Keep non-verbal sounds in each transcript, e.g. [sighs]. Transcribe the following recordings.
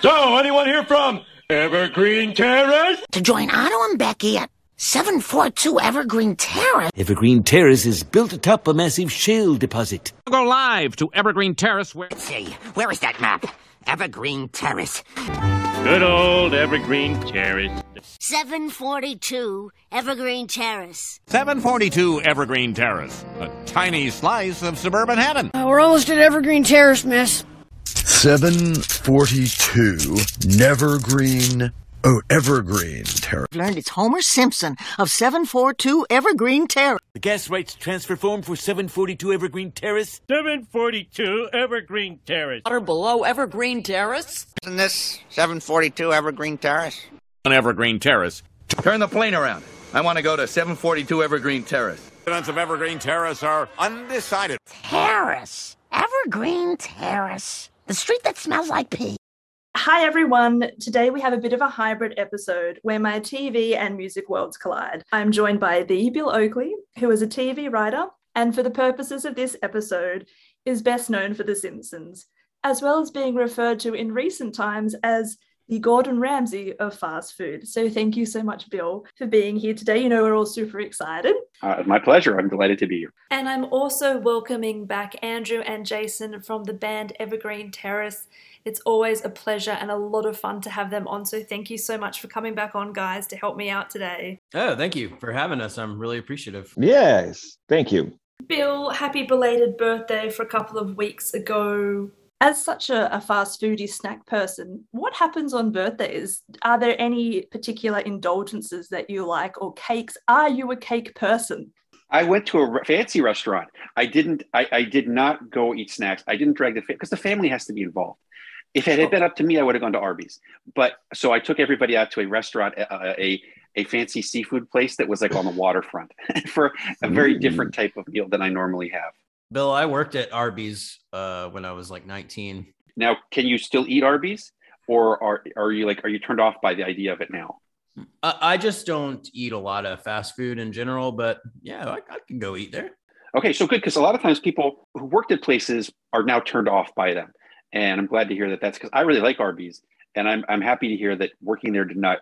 So, anyone here from Evergreen Terrace? To join Otto and Becky at 742 Evergreen Terrace. Evergreen Terrace is built atop a massive shale deposit. Go live to Evergreen Terrace where. Let's see, where is that map? Evergreen Terrace. Good old Evergreen Terrace. 742 Evergreen Terrace. 742 Evergreen Terrace. A tiny slice of suburban heaven. Uh, we're almost at Evergreen Terrace, miss. 742 Nevergreen. Oh, Evergreen Terrace. learned it's Homer Simpson of 742 Evergreen Terrace. The gas rights transfer form for 742 Evergreen Terrace. 742 Evergreen Terrace. Water below Evergreen Terrace? Isn't this 742 Evergreen Terrace? On Evergreen Terrace. Turn the plane around. I want to go to 742 Evergreen Terrace. Residents of Evergreen Terrace are undecided. Terrace. Evergreen Terrace. The street that smells like pee. Hi everyone. Today we have a bit of a hybrid episode where my TV and music worlds collide. I'm joined by the Bill Oakley, who is a TV writer and for the purposes of this episode is best known for The Simpsons, as well as being referred to in recent times as the Gordon Ramsay of fast food. So thank you so much, Bill, for being here today. You know, we're all super excited. Uh, my pleasure. I'm delighted to be here. And I'm also welcoming back Andrew and Jason from the band Evergreen Terrace. It's always a pleasure and a lot of fun to have them on. So thank you so much for coming back on, guys, to help me out today. Oh, thank you for having us. I'm really appreciative. Yes, thank you. Bill, happy belated birthday for a couple of weeks ago. As such a, a fast foodie snack person, what happens on birthdays? Are there any particular indulgences that you like or cakes? Are you a cake person? I went to a re- fancy restaurant. I didn't. I, I did not go eat snacks. I didn't drag the because the family has to be involved. If it had been up to me, I would have gone to Arby's. But so I took everybody out to a restaurant, uh, a a fancy seafood place that was like on the waterfront [laughs] for a very different type of meal than I normally have. Bill, I worked at Arby's uh, when I was like 19. Now, can you still eat Arby's, or are are you like are you turned off by the idea of it now? I, I just don't eat a lot of fast food in general, but yeah, I, I can go eat there. Okay, so good because a lot of times people who worked at places are now turned off by them, and I'm glad to hear that. That's because I really like Arby's, and I'm I'm happy to hear that working there did not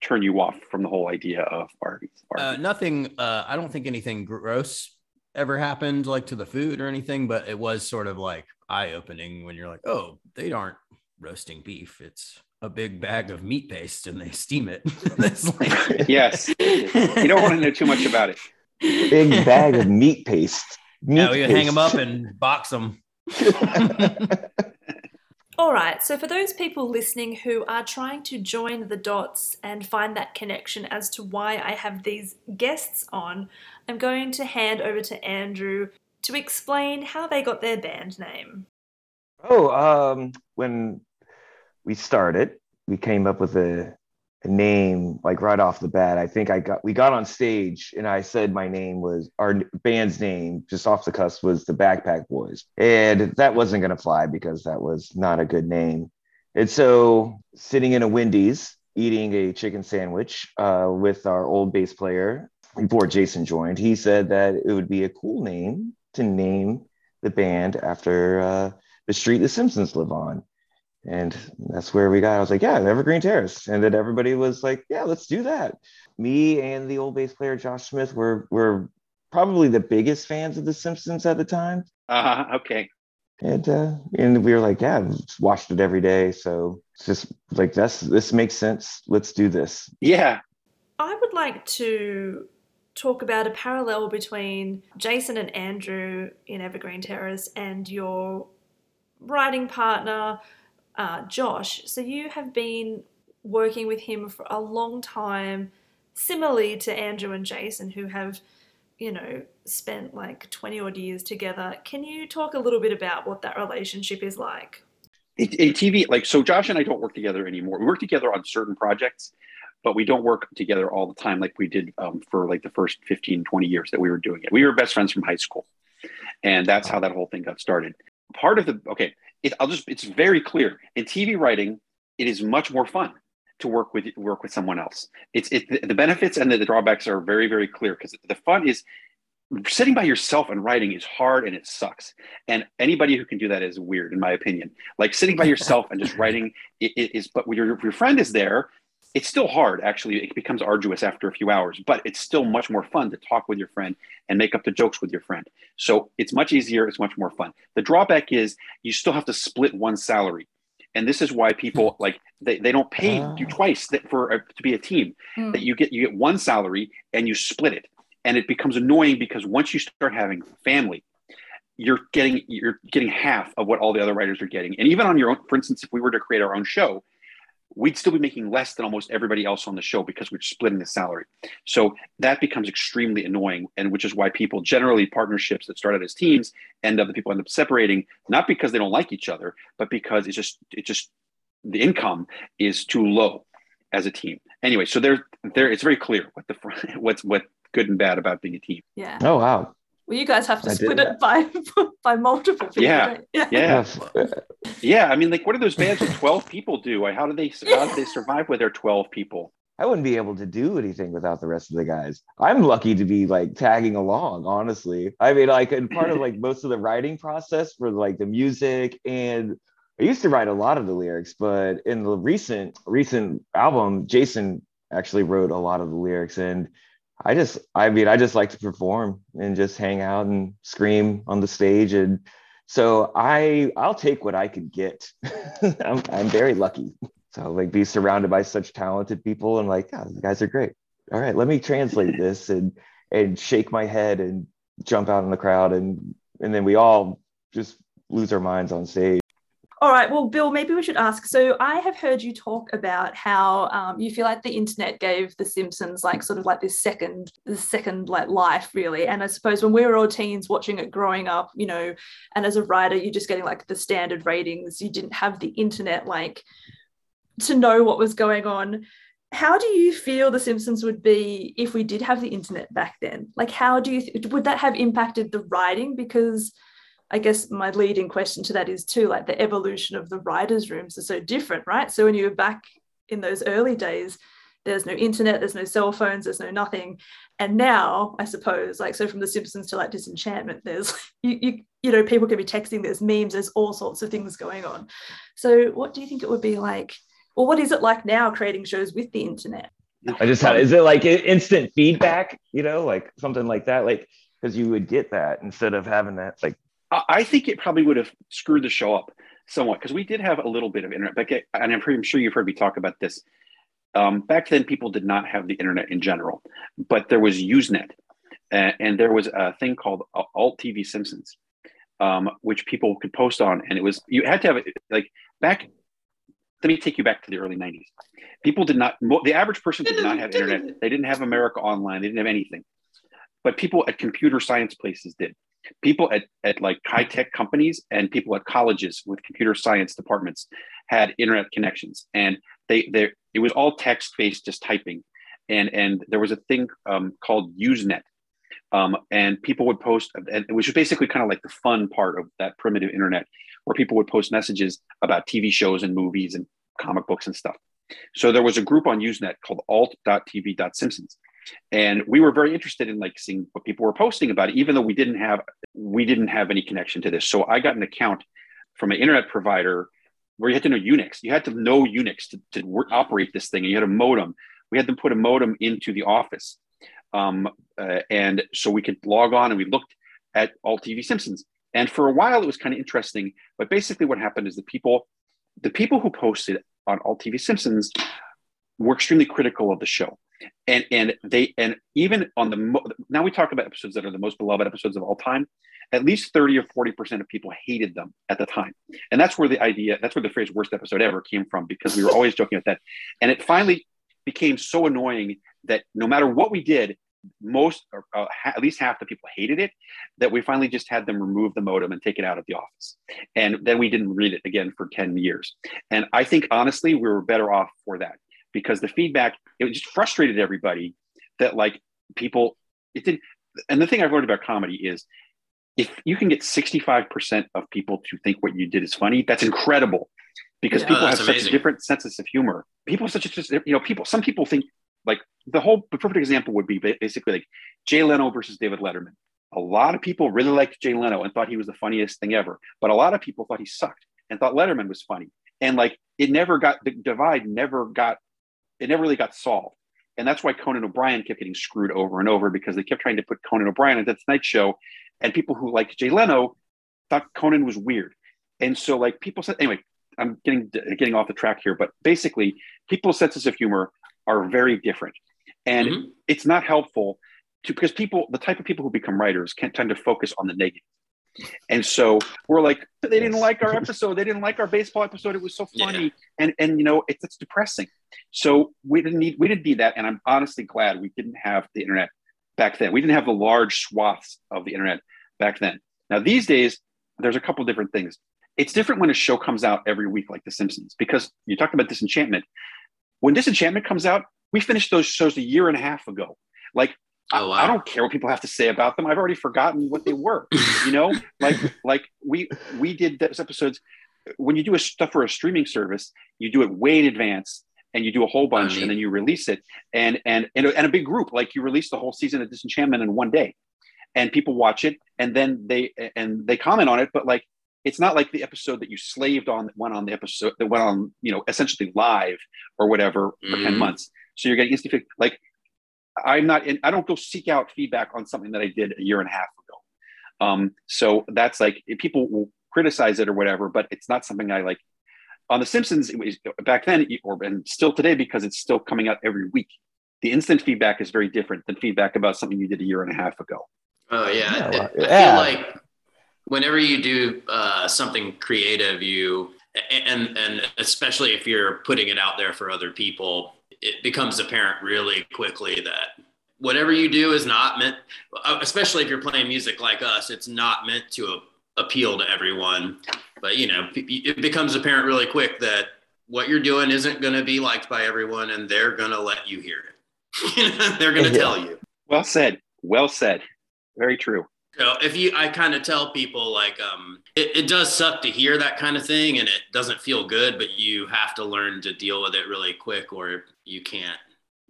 turn you off from the whole idea of Arby's. Uh, nothing. Uh, I don't think anything gross ever happened like to the food or anything, but it was sort of like eye opening when you're like, oh, they aren't roasting beef. It's a big bag of meat paste and they steam it. [laughs] Like- [laughs] yes, you don't want to know too much about it. Big bag of meat paste. Meat yeah, we would hang them up and box them. [laughs] All right, so for those people listening who are trying to join the dots and find that connection as to why I have these guests on, I'm going to hand over to Andrew to explain how they got their band name. Oh, um, when we started, we came up with a, a name like right off the bat. I think I got we got on stage and I said my name was our band's name just off the cusp was the Backpack Boys, and that wasn't gonna fly because that was not a good name. And so, sitting in a Wendy's eating a chicken sandwich uh, with our old bass player before Jason joined, he said that it would be a cool name to name the band after uh, the street the Simpsons live on. And that's where we got. I was like, yeah, Evergreen Terrace. And then everybody was like, yeah, let's do that. Me and the old bass player Josh Smith were were probably the biggest fans of The Simpsons at the time. Uh huh. Okay. And uh, and we were like, yeah, just watched it every day. So it's just like that's this makes sense. Let's do this. Yeah. I would like to talk about a parallel between Jason and Andrew in Evergreen Terrace and your writing partner, uh, Josh. So you have been working with him for a long time, similarly to Andrew and Jason, who have, you know, spent like 20 odd years together. Can you talk a little bit about what that relationship is like? In, in TV, like so, Josh and I don't work together anymore. We work together on certain projects, but we don't work together all the time like we did um, for like the first 15, 20 years that we were doing it. We were best friends from high school, and that's how that whole thing got started. Part of the okay, it, I'll just it's very clear in TV writing. It is much more fun to work with work with someone else. It's it, the benefits and the, the drawbacks are very very clear because the fun is sitting by yourself and writing is hard and it sucks. And anybody who can do that is weird, in my opinion. Like sitting by yourself and just writing [laughs] it, it is, but when your, your friend is there, it's still hard. Actually, it becomes arduous after a few hours, but it's still much more fun to talk with your friend and make up the jokes with your friend. So it's much easier. It's much more fun. The drawback is you still have to split one salary. And this is why people like they, they don't pay you twice that for uh, to be a team. Hmm. That you get you get one salary and you split it and it becomes annoying because once you start having family you're getting you're getting half of what all the other writers are getting and even on your own for instance if we were to create our own show we'd still be making less than almost everybody else on the show because we're splitting the salary so that becomes extremely annoying and which is why people generally partnerships that start out as teams end up the people end up separating not because they don't like each other but because it's just it's just the income is too low as a team anyway so there there it's very clear what the [laughs] what's what good and bad about being a team. Yeah. Oh wow. Well, you guys have to I split did it by [laughs] by multiple people. Yeah. don't? Yeah. Yeah. I mean, like, what do those bands with 12 people do? How do they how do they survive with their 12 people? I wouldn't be able to do anything without the rest of the guys. I'm lucky to be like tagging along, honestly. I mean, like, and part of like [laughs] most of the writing process for like the music and I used to write a lot of the lyrics, but in the recent recent album, Jason actually wrote a lot of the lyrics and I just, I mean, I just like to perform and just hang out and scream on the stage. And so I, I'll take what I can get. [laughs] I'm, I'm very lucky. So like be surrounded by such talented people and like, yeah, you guys are great. All right, let me translate [laughs] this and, and shake my head and jump out in the crowd. And, and then we all just lose our minds on stage. All right. Well, Bill, maybe we should ask. So, I have heard you talk about how um, you feel like the internet gave The Simpsons like sort of like this second, this second like life, really. And I suppose when we were all teens watching it growing up, you know, and as a writer, you're just getting like the standard ratings. You didn't have the internet like to know what was going on. How do you feel The Simpsons would be if we did have the internet back then? Like, how do you th- would that have impacted the writing? Because I guess my leading question to that is too like the evolution of the writers' rooms are so different, right? So when you were back in those early days, there's no internet, there's no cell phones, there's no nothing. And now, I suppose, like so from The Simpsons to like Disenchantment, there's [laughs] you you you know people can be texting, there's memes, there's all sorts of things going on. So what do you think it would be like? Or what is it like now creating shows with the internet? I just had, is it like instant feedback, you know, like something like that? Like, because you would get that instead of having that, like, I think it probably would have screwed the show up somewhat because we did have a little bit of internet. But get- and I'm, pretty, sure you've heard me talk about this. Um, back then, people did not have the internet in general, but there was Usenet, uh, and there was a thing called Alt TV Simpsons, um, which people could post on, and it was you had to have it like back. Let me take you back to the early '90s. People did not. The average person did not have internet. They didn't have America Online. They didn't have anything, but people at computer science places did people at, at like high tech companies and people at colleges with computer science departments had internet connections and they they it was all text based just typing. And and there was a thing um, called usenet. Um, and people would post which was basically kind of like the fun part of that primitive internet where people would post messages about tv shows and movies and comic books and stuff. So there was a group on usenet called alt.tv.simpsons and we were very interested in like seeing what people were posting about it even though we didn't have we didn't have any connection to this. So i got an account from an internet provider where you had to know unix. You had to know unix to, to work, operate this thing and you had a modem. We had them put a modem into the office. Um, uh, and so we could log on and we looked at alt tv simpsons. And for a while it was kind of interesting but basically what happened is the people the people who posted on alt tv simpsons were extremely critical of the show. And and they and even on the mo- now we talk about episodes that are the most beloved episodes of all time. At least 30 or 40 percent of people hated them at the time. And that's where the idea that's where the phrase worst episode ever came from because we were always joking about that. And it finally became so annoying that no matter what we did most or uh, ha- at least half the people hated it that we finally just had them remove the modem and take it out of the office. And then we didn't read it again for 10 years. And i think honestly we were better off for that because the feedback it just frustrated everybody that like people it didn't and the thing i've learned about comedy is if you can get 65% of people to think what you did is funny that's incredible because Yeah, people oh, have that's such amazing. different senses of humor people such a just you know people some people think like the whole the perfect example would be basically like jay leno versus david letterman a lot of people really liked Jay Leno and thought he was the funniest thing ever. But a lot of people thought he sucked and thought Letterman was funny. And like it never got the divide never got it never really got solved. And that's why Conan O'Brien kept getting screwed over and over because they kept trying to put Conan O'Brien into the Tonight Show. And people who liked Jay Leno thought Conan was weird. And so like people said anyway, I'm getting getting off the track here, but basically people's senses of humor are very different. And mm-hmm. it's not helpful to because people, the type of people who become writers can tend to focus on the negative. And so we're like, they didn't like our [laughs] episode. They didn't like our baseball episode. It was so funny. Yeah. And and you know, it's, it's depressing. So we didn't need we didn't need that. And I'm honestly glad we didn't have the internet back then. We didn't have the large swaths of the internet back then. Now these days, there's a couple different things. It's different when a show comes out every week, like The Simpsons, because you talked about Disenchantment. When Disenchantment comes out, we finished those shows a year and a half ago. Like Oh, wow. I, I, don't care what people have to say about them. I've already forgotten what they were. [laughs] you know, like like we we did those episodes. When you do a stuff for a streaming service, you do it way in advance, and you do a whole bunch, and then you release it, and and and a, and a big group. Like you release the whole season of Disenchantment in one day, and people watch it, and then they and they comment on it. But like it's not like the episode that you slaved on that went on the episode that went on you know essentially live or whatever for mm. 10 months so you're getting instant like I'm not in, I don't go seek out feedback on something that I did a year and a half ago. Um, so that's like people will criticize it or whatever, but it's not something I like. On The Simpsons, it was back then or and still today because it's still coming out every week. The instant feedback is very different than feedback about something you did a year and a half ago. Oh yeah, yeah I, I feel like whenever you do uh, something creative, you and and especially if you're putting it out there for other people, it becomes apparent really quickly that whatever you do is not meant, uh, especially if you're playing music like us, it's not meant to appeal to everyone. But you know, it becomes apparent really quick that what you're doing isn't going to be liked by everyone, and they're going to let you hear it. [laughs] they're going to tell you. Well said. Well said. Very true. So if you, I kind of tell people like, um, it, it does suck to hear that kind of thing, and it doesn't feel good, but you have to learn to deal with it really quick, or you can't.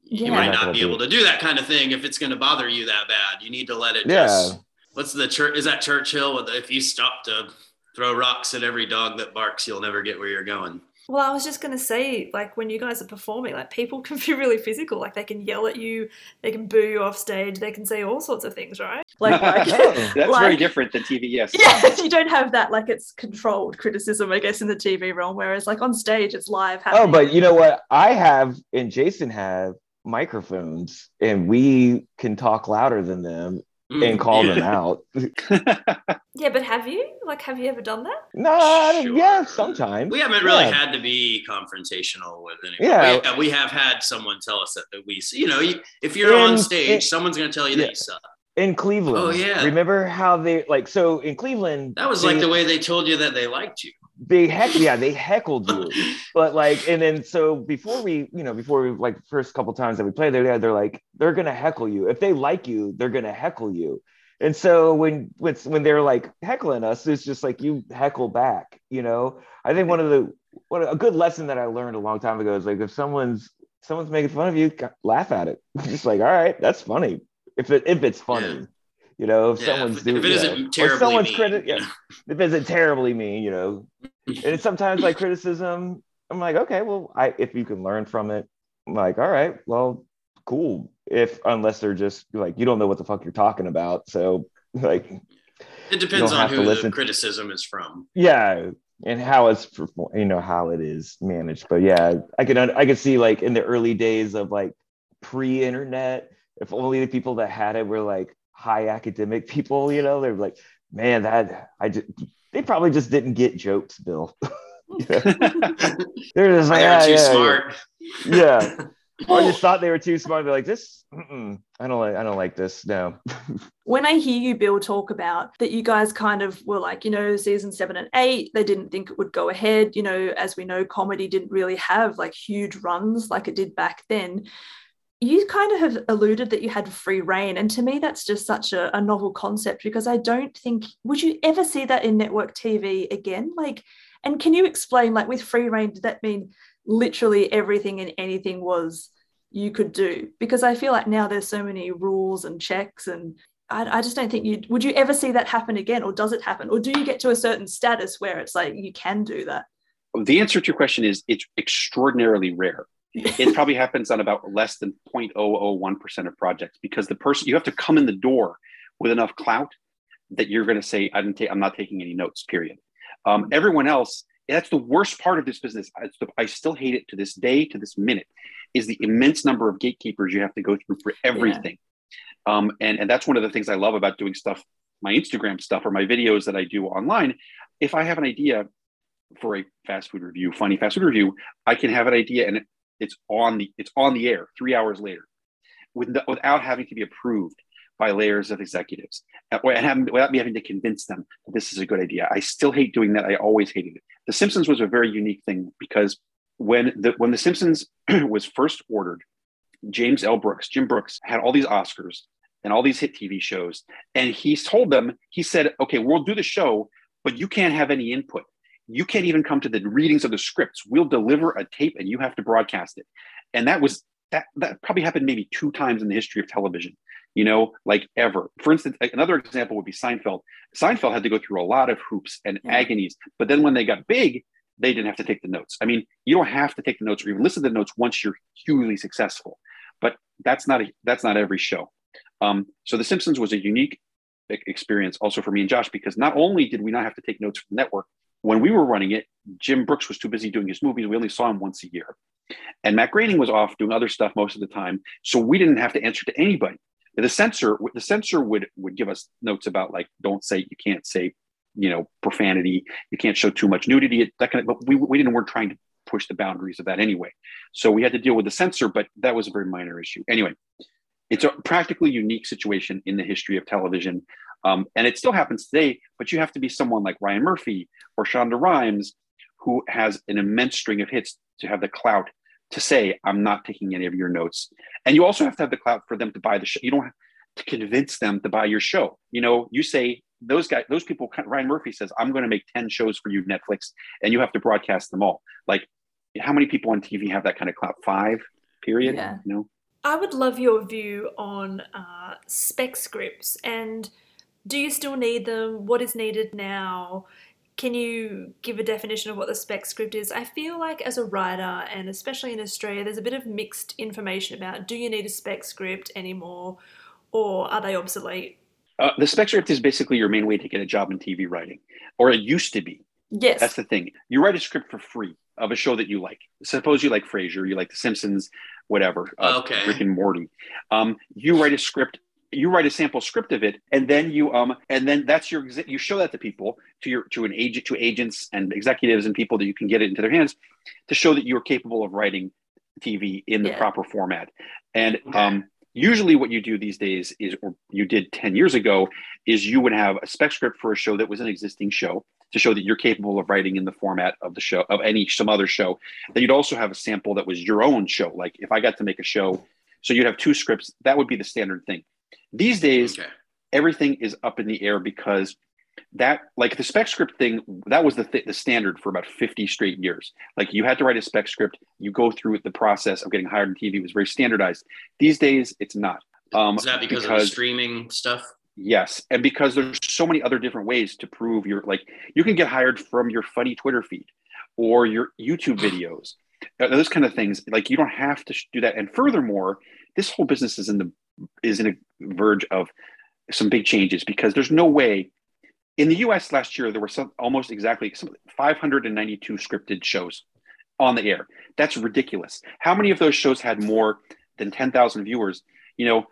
Yeah. You might not be able to do that kind of thing if it's going to bother you that bad. You need to let it yeah. just. What's the church? Is that Churchill? With if you stop to throw rocks at every dog that barks, you'll never get where you're going. Well, I was just going to say, like, when you guys are performing, like, people [laughs] can be really physical. Like, they can yell at you, they can boo you off stage, they can say all sorts of things, right? [laughs] Like, like [laughs] oh, that's like, very different than TV, yes. Yeah, you don't have that, like, it's controlled criticism, I guess, in the TV realm, whereas, like, on stage, it's live. Happening. Oh, but you know what? I have, and Jason have microphones, and we can talk louder than them and mm, call them [laughs] out. [laughs] yeah, but have you? Like, have you ever done that? No, sure. yeah, sometimes. We haven't really yeah. had to be confrontational with anyone. Yeah. We, we, have had someone tell us that, that we, you know, if you're in, on stage, in, someone's going to tell you yeah. that you suck. In Cleveland. Oh, yeah. Remember how they, like, so in Cleveland. That was they, like the way they told you that they liked you they heck yeah they [laughs] heckled you. But like and then so before we you know before we like first couple times that we played there they're like they're gonna heckle you. If they like you they're gonna heckle you. And so when when when they're like heckling us it's just like you heckle back you know? I think one of the what a good lesson that i learned a long time ago is like if someone's someone's making fun of you laugh at it. [laughs] Just like all right that's funny. If it if it's funny. You know, if yeah, someone's if, doing, if it isn't terribly someone's mean, criti- yeah, if it's terribly mean, you know, [laughs] and it's sometimes like criticism, I'm like, okay, well, I if you can learn from it, I'm like, all right, well, cool. If unless they're just like you don't know what the fuck you're talking about, so [laughs] like it depends on who the criticism is from. Yeah, and how it's you know how it is managed. But yeah, I can I can see like in the early days of like pre-internet, if only the people that had it were like high academic people, you know, they're like, man, that I just they probably just didn't get jokes, Bill. [laughs] [laughs] they're just like, ah, yeah, too yeah, smart. Yeah. [laughs] yeah. I just thought they were too smart. They're like, this, I don't like, I don't like this. No. when I hear you, Bill, talk about that, you guys kind of were like, you know, season seven and eight, they didn't think it would go ahead. You know, as we know, comedy didn't really have like huge runs like it did back then you kind of have alluded that you had free reign and to me that's just such a, a, novel concept because i don't think would you ever see that in network tv again like and can you explain like with free reign did that mean literally everything and anything was you could do because i feel like now there's so many rules and checks and I, I just don't think you would you ever see that happen again, or does it happen, or do you get to a certain status where it's like you can do that? The answer to your question is it's extraordinarily rare. It probably happens on about less than 0.001% of projects because the person you have to come in the door with enough clout that you're going to say I didn't take I'm not taking any notes period. Um, everyone else that's the worst part of this business. I, I still hate it to this day, to this minute, is the immense number of gatekeepers you have to go through for everything. Yeah. Um, and, and that's one of the things I love about doing stuff, my Instagram stuff or my videos that I do online. If I have an idea for a fast food review, funny fast food review, I can have an idea and it's on the it's on the air three hours later, with, without having to be approved by layers of executives and having, without me having to convince them that this is a good idea. I still hate doing that. I always hated it. The Simpsons was a very unique thing because when the when the Simpsons [clears throat] was first ordered, James L. Brooks, Jim Brooks, had all these Oscars and all these hit TV shows, and he told them, he said, "Okay, we'll do the show, but you can't have any input. You can't even come to the readings of the scripts. We'll deliver a tape, and you have to broadcast it." And that was that that probably happened maybe two times in the history of television you know, like ever. For instance, another example would be Seinfeld. Seinfeld had to go through a lot of hoops and yeah. agonies, but then when they got big, they didn't have to take the notes. I mean, you don't have to take the notes or even listen to the notes once you're hugely successful, but that's not a, that's not every show. Um, so The Simpsons was a unique experience also for me and Josh because not only did we not have to take notes from the network when we were running it, Jim Brooks was too busy doing his movies. We only saw him once a year, and Matt Groening was off doing other stuff most of the time, so we didn't have to answer to anybody. The censor the censor would would give us notes about like don't say you can't say you know profanity you can't show too much nudity that kind of but we, we didn't weren't trying to push the boundaries of that anyway. So we had to deal with the censor but that was a very minor issue. Anyway it's a practically unique situation in the history of television um, and it still happens today but you have to be someone like ryan murphy or shonda rhimes who has an immense string of hits to have the clout to say i'm not taking any of your notes. And you also have to have the clout for them to buy the show you don't have to convince them to buy your show. You know you say those guys those people ryan murphy says i'm going to make 10 shows for you netflix and you have to broadcast them all. Like how many people on tv have that kind of clout? Five? Period? Yeah. you know i would love your view on uh, spec scripts and do you still need them what is needed now can you give a definition of what the spec script is? I feel like as a writer, and especially in Australia, there's a bit of mixed information about do you need a spec script anymore, or are they obsolete? Uh, the spec script is basically your main way to get a job in TV writing, or it used to be. Yes. That's the thing. You write a script for free of a show that you like. Suppose you like Frasier, you like The Simpsons, whatever. Uh, okay. Rick and Morty. Um, you write a script you write a sample script of it and then you um and then that's your you show that to people to your to an agent to agents and executives and people that you can get it into their hands to show that you're capable of writing tv in the yeah. proper format. And um usually what you do these days is or you did 10 years ago is you would have a spec script for a show that was an existing show to show that you're capable of writing in the format of the show of any some other show. Then you'd also have a sample that was your own show. Like if i got to make a show so you'd have two scripts that would be the standard thing these days, okay. everything is up in the air because that, like the spec script thing, that was the th- the standard for about fifty straight years. Like you had to write a spec script, you go through the process of getting hired on TV. It was very standardized. These days, it's not. Um, is that because, because of the streaming stuff? Yes, and because there's so many other different ways to prove your like you can get hired from your funny Twitter feed or your YouTube [sighs] videos, those kind of things. Like you don't have to do that. And furthermore, this whole business is in the is in a verge of some big changes because there's no way in the US last year there were some almost exactly 592 scripted shows on the air. That's ridiculous. How many of those shows had more than 10,000 viewers? You know,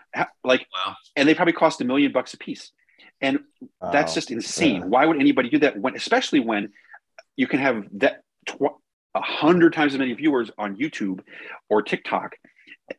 like wow. and they probably cost a million bucks a piece. And wow. that's just insane. Yeah. Why would anybody do that when especially when you can have that a hundred times as many viewers on YouTube or TikTok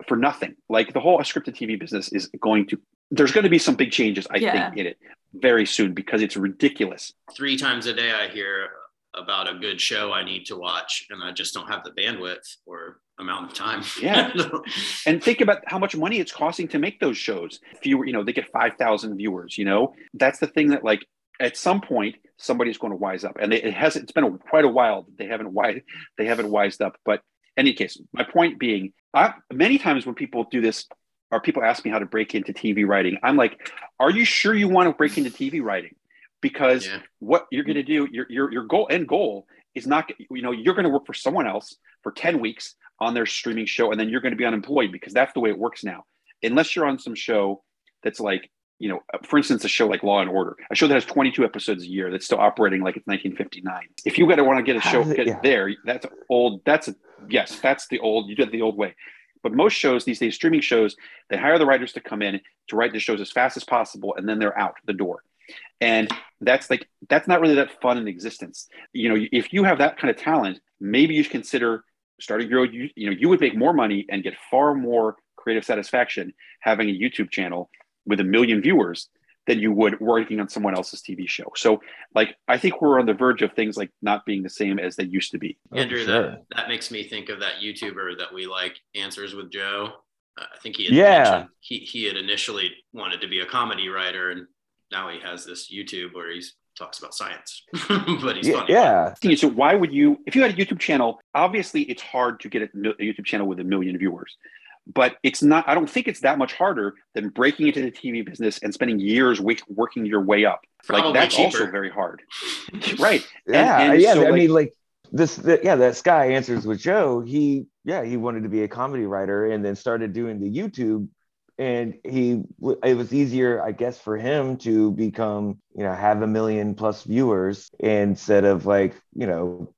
for nothing. Like the whole scripted TV business is going to there's going to be some big changes, I yeah. think, in it very soon because it's ridiculous. Three times a day, I hear about a good show I need to watch, and I just don't have the bandwidth or amount of time. yeah, [laughs] and think about how much money it's costing to make those shows. Fewer, you know, they get five thousand viewers. You know, that's the thing that like at some point somebody's going to wise up, and it has. It's been a, quite a while. They haven't wise. They haven't wised up, but any case, my point being, I, many times when people do this, or people ask me how to break into TV writing. I'm like, are you sure you want to break into TV writing? Because Yeah. what you're going to do, your your your goal end goal is not, you know, you're going to work for someone else for 10 weeks on their streaming show, and then you're going to be unemployed because that's the way it works now. Unless you're on some show that's like, you know, uh, for instance, a show like Law and Order, a show that has 22 episodes a year that's still operating like it's 1959. If you got to want to get a show get yeah. there, that's old. That's a yes, that's the old. You did it the old way. But most shows these days, streaming shows, they hire the writers to come in to write the shows as fast as possible, and then they're out the door. And that's like that's not really that fun in existence. You know, if you have that kind of talent, maybe you should consider starting your own. You, you know, you would make more money and get far more creative satisfaction having a YouTube channel with a million viewers than you would working on someone else's TV show. So, like, I think we're on the verge of things like not being the same as they used to be. Andrew, sure. that, that makes me think of that YouTuber that we like, Answers with Joe. Uh, I think he had Yeah. he, he had initially wanted to be a comedy writer, and now he has this YouTube where he talks about science, [laughs] but he's Yeah, funny. yeah. so why would you, if you had a YouTube channel, obviously it's hard to get a YouTube channel with a million viewers, but it's not, I don't think it's that much harder than breaking into the TV business and spending years wi- working your way up. like Probably that's also very hard. [laughs] right. Yeah, and yeah. so, I like- mean, like this, the, yeah, that Sky answers with Joe. He, yeah, he wanted to be a comedy writer and then started doing the YouTube. And he, it was easier, I guess, for him to become, you know, have a million plus viewers instead of like, you know,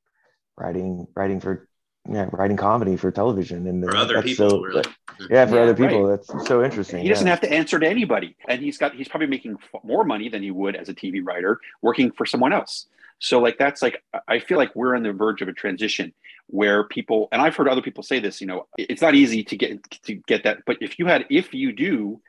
writing, writing for, yeah, writing comedy for television and For other people, so- really. Yeah, for Yeah, other people, right. that's so interesting. He doesn't yeah. have to answer to anybody, and he's got he's probably making f- more money than he would as a TV writer working for someone else. So like that's like I feel like we're on the verge of a transition where people and I've heard other people say this. You know, it's not easy to get to get that, but if you had if you do,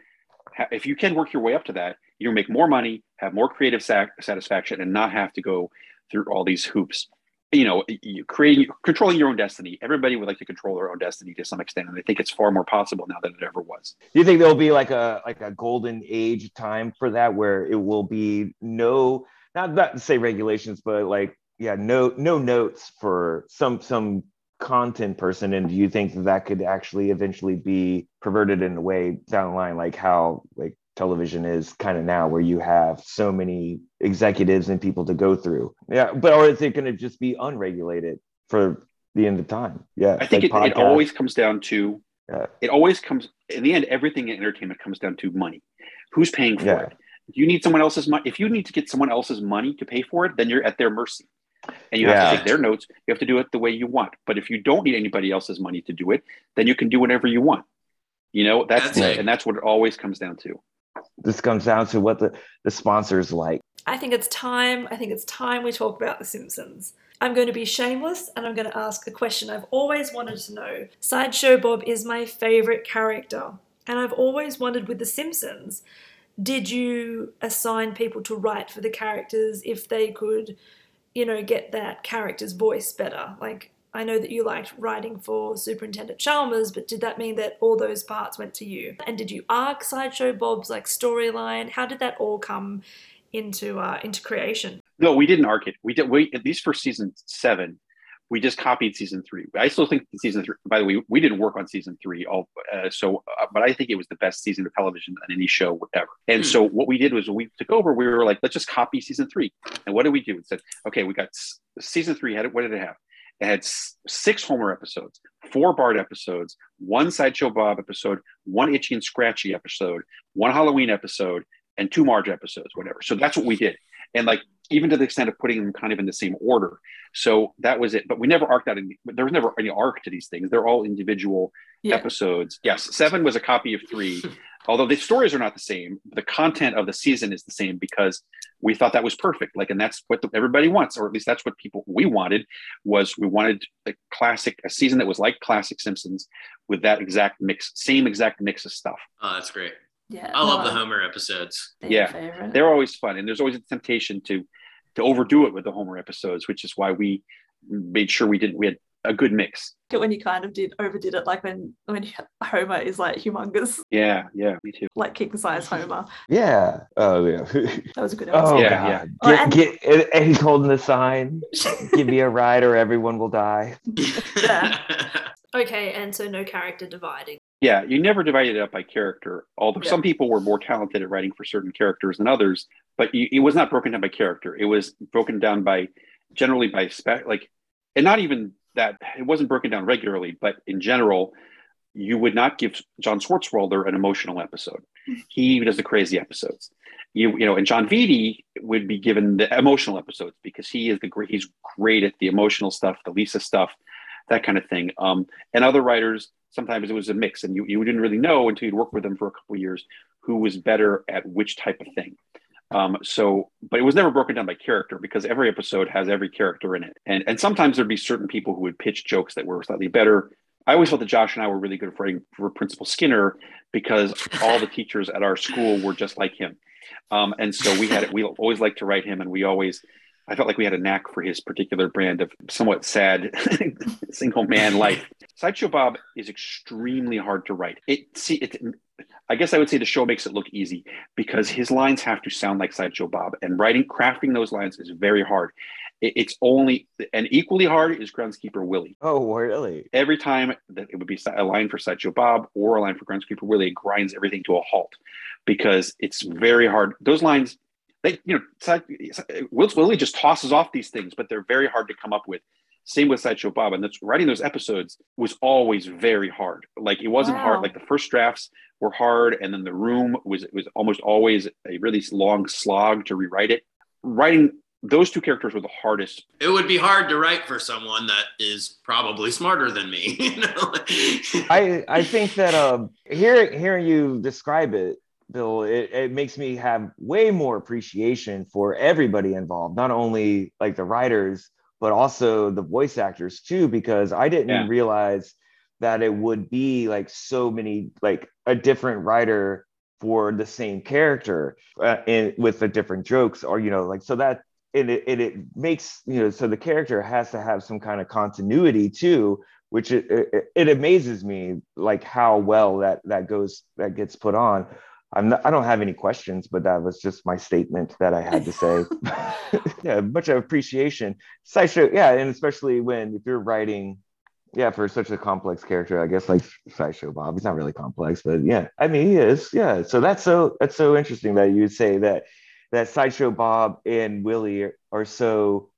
if you can work your way up to that, you'll make more money, have more creative sac- satisfaction, and not have to go through all these hoops. You know, you creating controlling your own destiny. Everybody would like to control their own destiny to some extent, and I think it's far more possible now than it ever was. Do you think there'll be like a like a golden age time for that where it will be no not not to say regulations but like yeah no no notes for some some content person and do you think that, that could actually eventually be perverted in a way down the line like how like television is kind of now where you have so many executives and people to go through. Yeah but or is it going to just be unregulated for the end of time? Yeah I think like it, it always comes down to Yeah. it always comes in the end everything in entertainment comes down to money. Who's paying for Yeah. it? Do you need someone else's money if you need to get someone else's money to pay for it then you're at their mercy. And you have to take their notes you have to do it the way you want. But if you don't need anybody else's money to do it then you can do whatever you want. You know that's, That's the- it. and that's what it always comes down to this comes down to what the the sponsors like I think it's time. I think it's time we talk about The Simpsons. I'm going to be shameless and I'm going to ask a question I've always wanted to know. Sideshow Bob is my favorite character, and I've always wondered with The Simpsons, did you assign people to write for the characters if they could, you know, get that character's voice better? Like, I know that you liked writing for Superintendent Chalmers, but did that mean that all those parts went to you? And did you arc Sideshow Bob's like storyline? How did that all come into uh, into creation? No, we didn't arc it. We did. We at least for season seven, we just copied season three. I still think season three. By the way, we didn't work on season three. All uh, so, uh, but I think it was the best season of television on any show ever. And Hmm. so, what we did was when we took over. We were like, let's just copy season three. And what did we do? We said, okay, we got s- season three. Had it? What did it have? It had six Homer episodes, four Bart episodes, one Sideshow Bob episode, one Itchy and Scratchy episode, one Halloween episode, and two Marge episodes, whatever. So that's what we did. And like even to the extent of putting them kind of in the same order. So that was it. But we never arced out any, there was never any arc to these things. They're all individual Yeah. episodes. Yes, seven was a copy of three. [laughs] Although the stories are not the same, the content of the season is the same because we thought that was perfect. Like, and that's what the, everybody wants, or at least that's what people we wanted was we wanted a classic, a season that was like classic Simpsons with that exact mix, same exact mix of stuff. Oh, that's great. Yeah, I love no, the Homer episodes. they're yeah, favorite. they're always fun, and there's always a temptation to to overdo it with the Homer episodes, which is why we made sure we didn't we had a good mix. when you kind of did overdid it, like when when Homer is like humongous, Yeah, yeah, me too. like king size Homer. Yeah. Oh yeah. [laughs] That was a good Oh episode. Yeah, god. Oh, Get, and- get, and- and he's holding the sign. [laughs] Give me a ride or everyone will die. [laughs] Yeah. Okay, and so no character dividing. Yeah, you never divided it up by character. Although Yeah. some people were more talented at writing for certain characters than others, but you, it was not broken down by character. It was broken down by generally by spec, like, and not even that. It wasn't broken down regularly, but in general, you would not give John Swartzwelder an emotional episode. [laughs] He does the crazy episodes. You you know, and Jon Vitti would be given the emotional episodes because he is the great. He's great at the emotional stuff, the Lisa stuff, that kind of thing. Um, and other writers sometimes it was a mix, and you you didn't really know until you'd worked with them for a couple of years who was better at which type of thing. Um, so, but it was never broken down by character because every episode has every character in it, and and sometimes there'd be certain people who would pitch jokes that were slightly better. I always felt that Josh and I were really good writing for Principal Skinner because all the teachers at our school were just like him, um, and so we had we always liked to write him, and we always. I felt like we had a knack for his particular brand of somewhat sad [laughs] single man life. Sideshow Bob is extremely hard to write. It see it. I guess I would say the show makes it look easy because his lines have to sound like Sideshow Bob, and writing crafting those lines is very hard. It, it's only and equally hard is Groundskeeper Willie. Oh, really? Every time that it would be a line for Sideshow Bob or a line for Groundskeeper Willie, it grinds everything to a halt because it's very hard. Those lines, they you know, Side- Wills Willie just tosses off these things, but they're very hard to come up with. Same with Sideshow Bob, and that's writing those episodes was always very hard. Like it wasn't Wow. hard. Like the first drafts were hard, and then the room was was almost always a really long slog to rewrite it. Writing those two characters were the hardest. It would be hard to write for someone that is probably smarter than me. [laughs] You know? I I think that um hearing hearing you describe it, Bill, it, it makes me have way more appreciation for everybody involved, not only like the writers, but also the voice actors too, because I didn't Yeah. realize that it would be like so many like a different writer for the same character uh, and with the different jokes or you know like so that and it, it it makes you know so the character has to have some kind of continuity too which it, it, it amazes me like how well that that goes that gets put on i'm not, i don't have any questions but that was just my statement that i had to say. [laughs] [laughs] Yeah much of appreciation. Sideshow yeah and especially when if you're writing yeah for such a complex character i guess like sideshow bob he's not really complex but yeah i mean he is yeah. So that's so that's so interesting that you would say that that sideshow bob and willie are, are so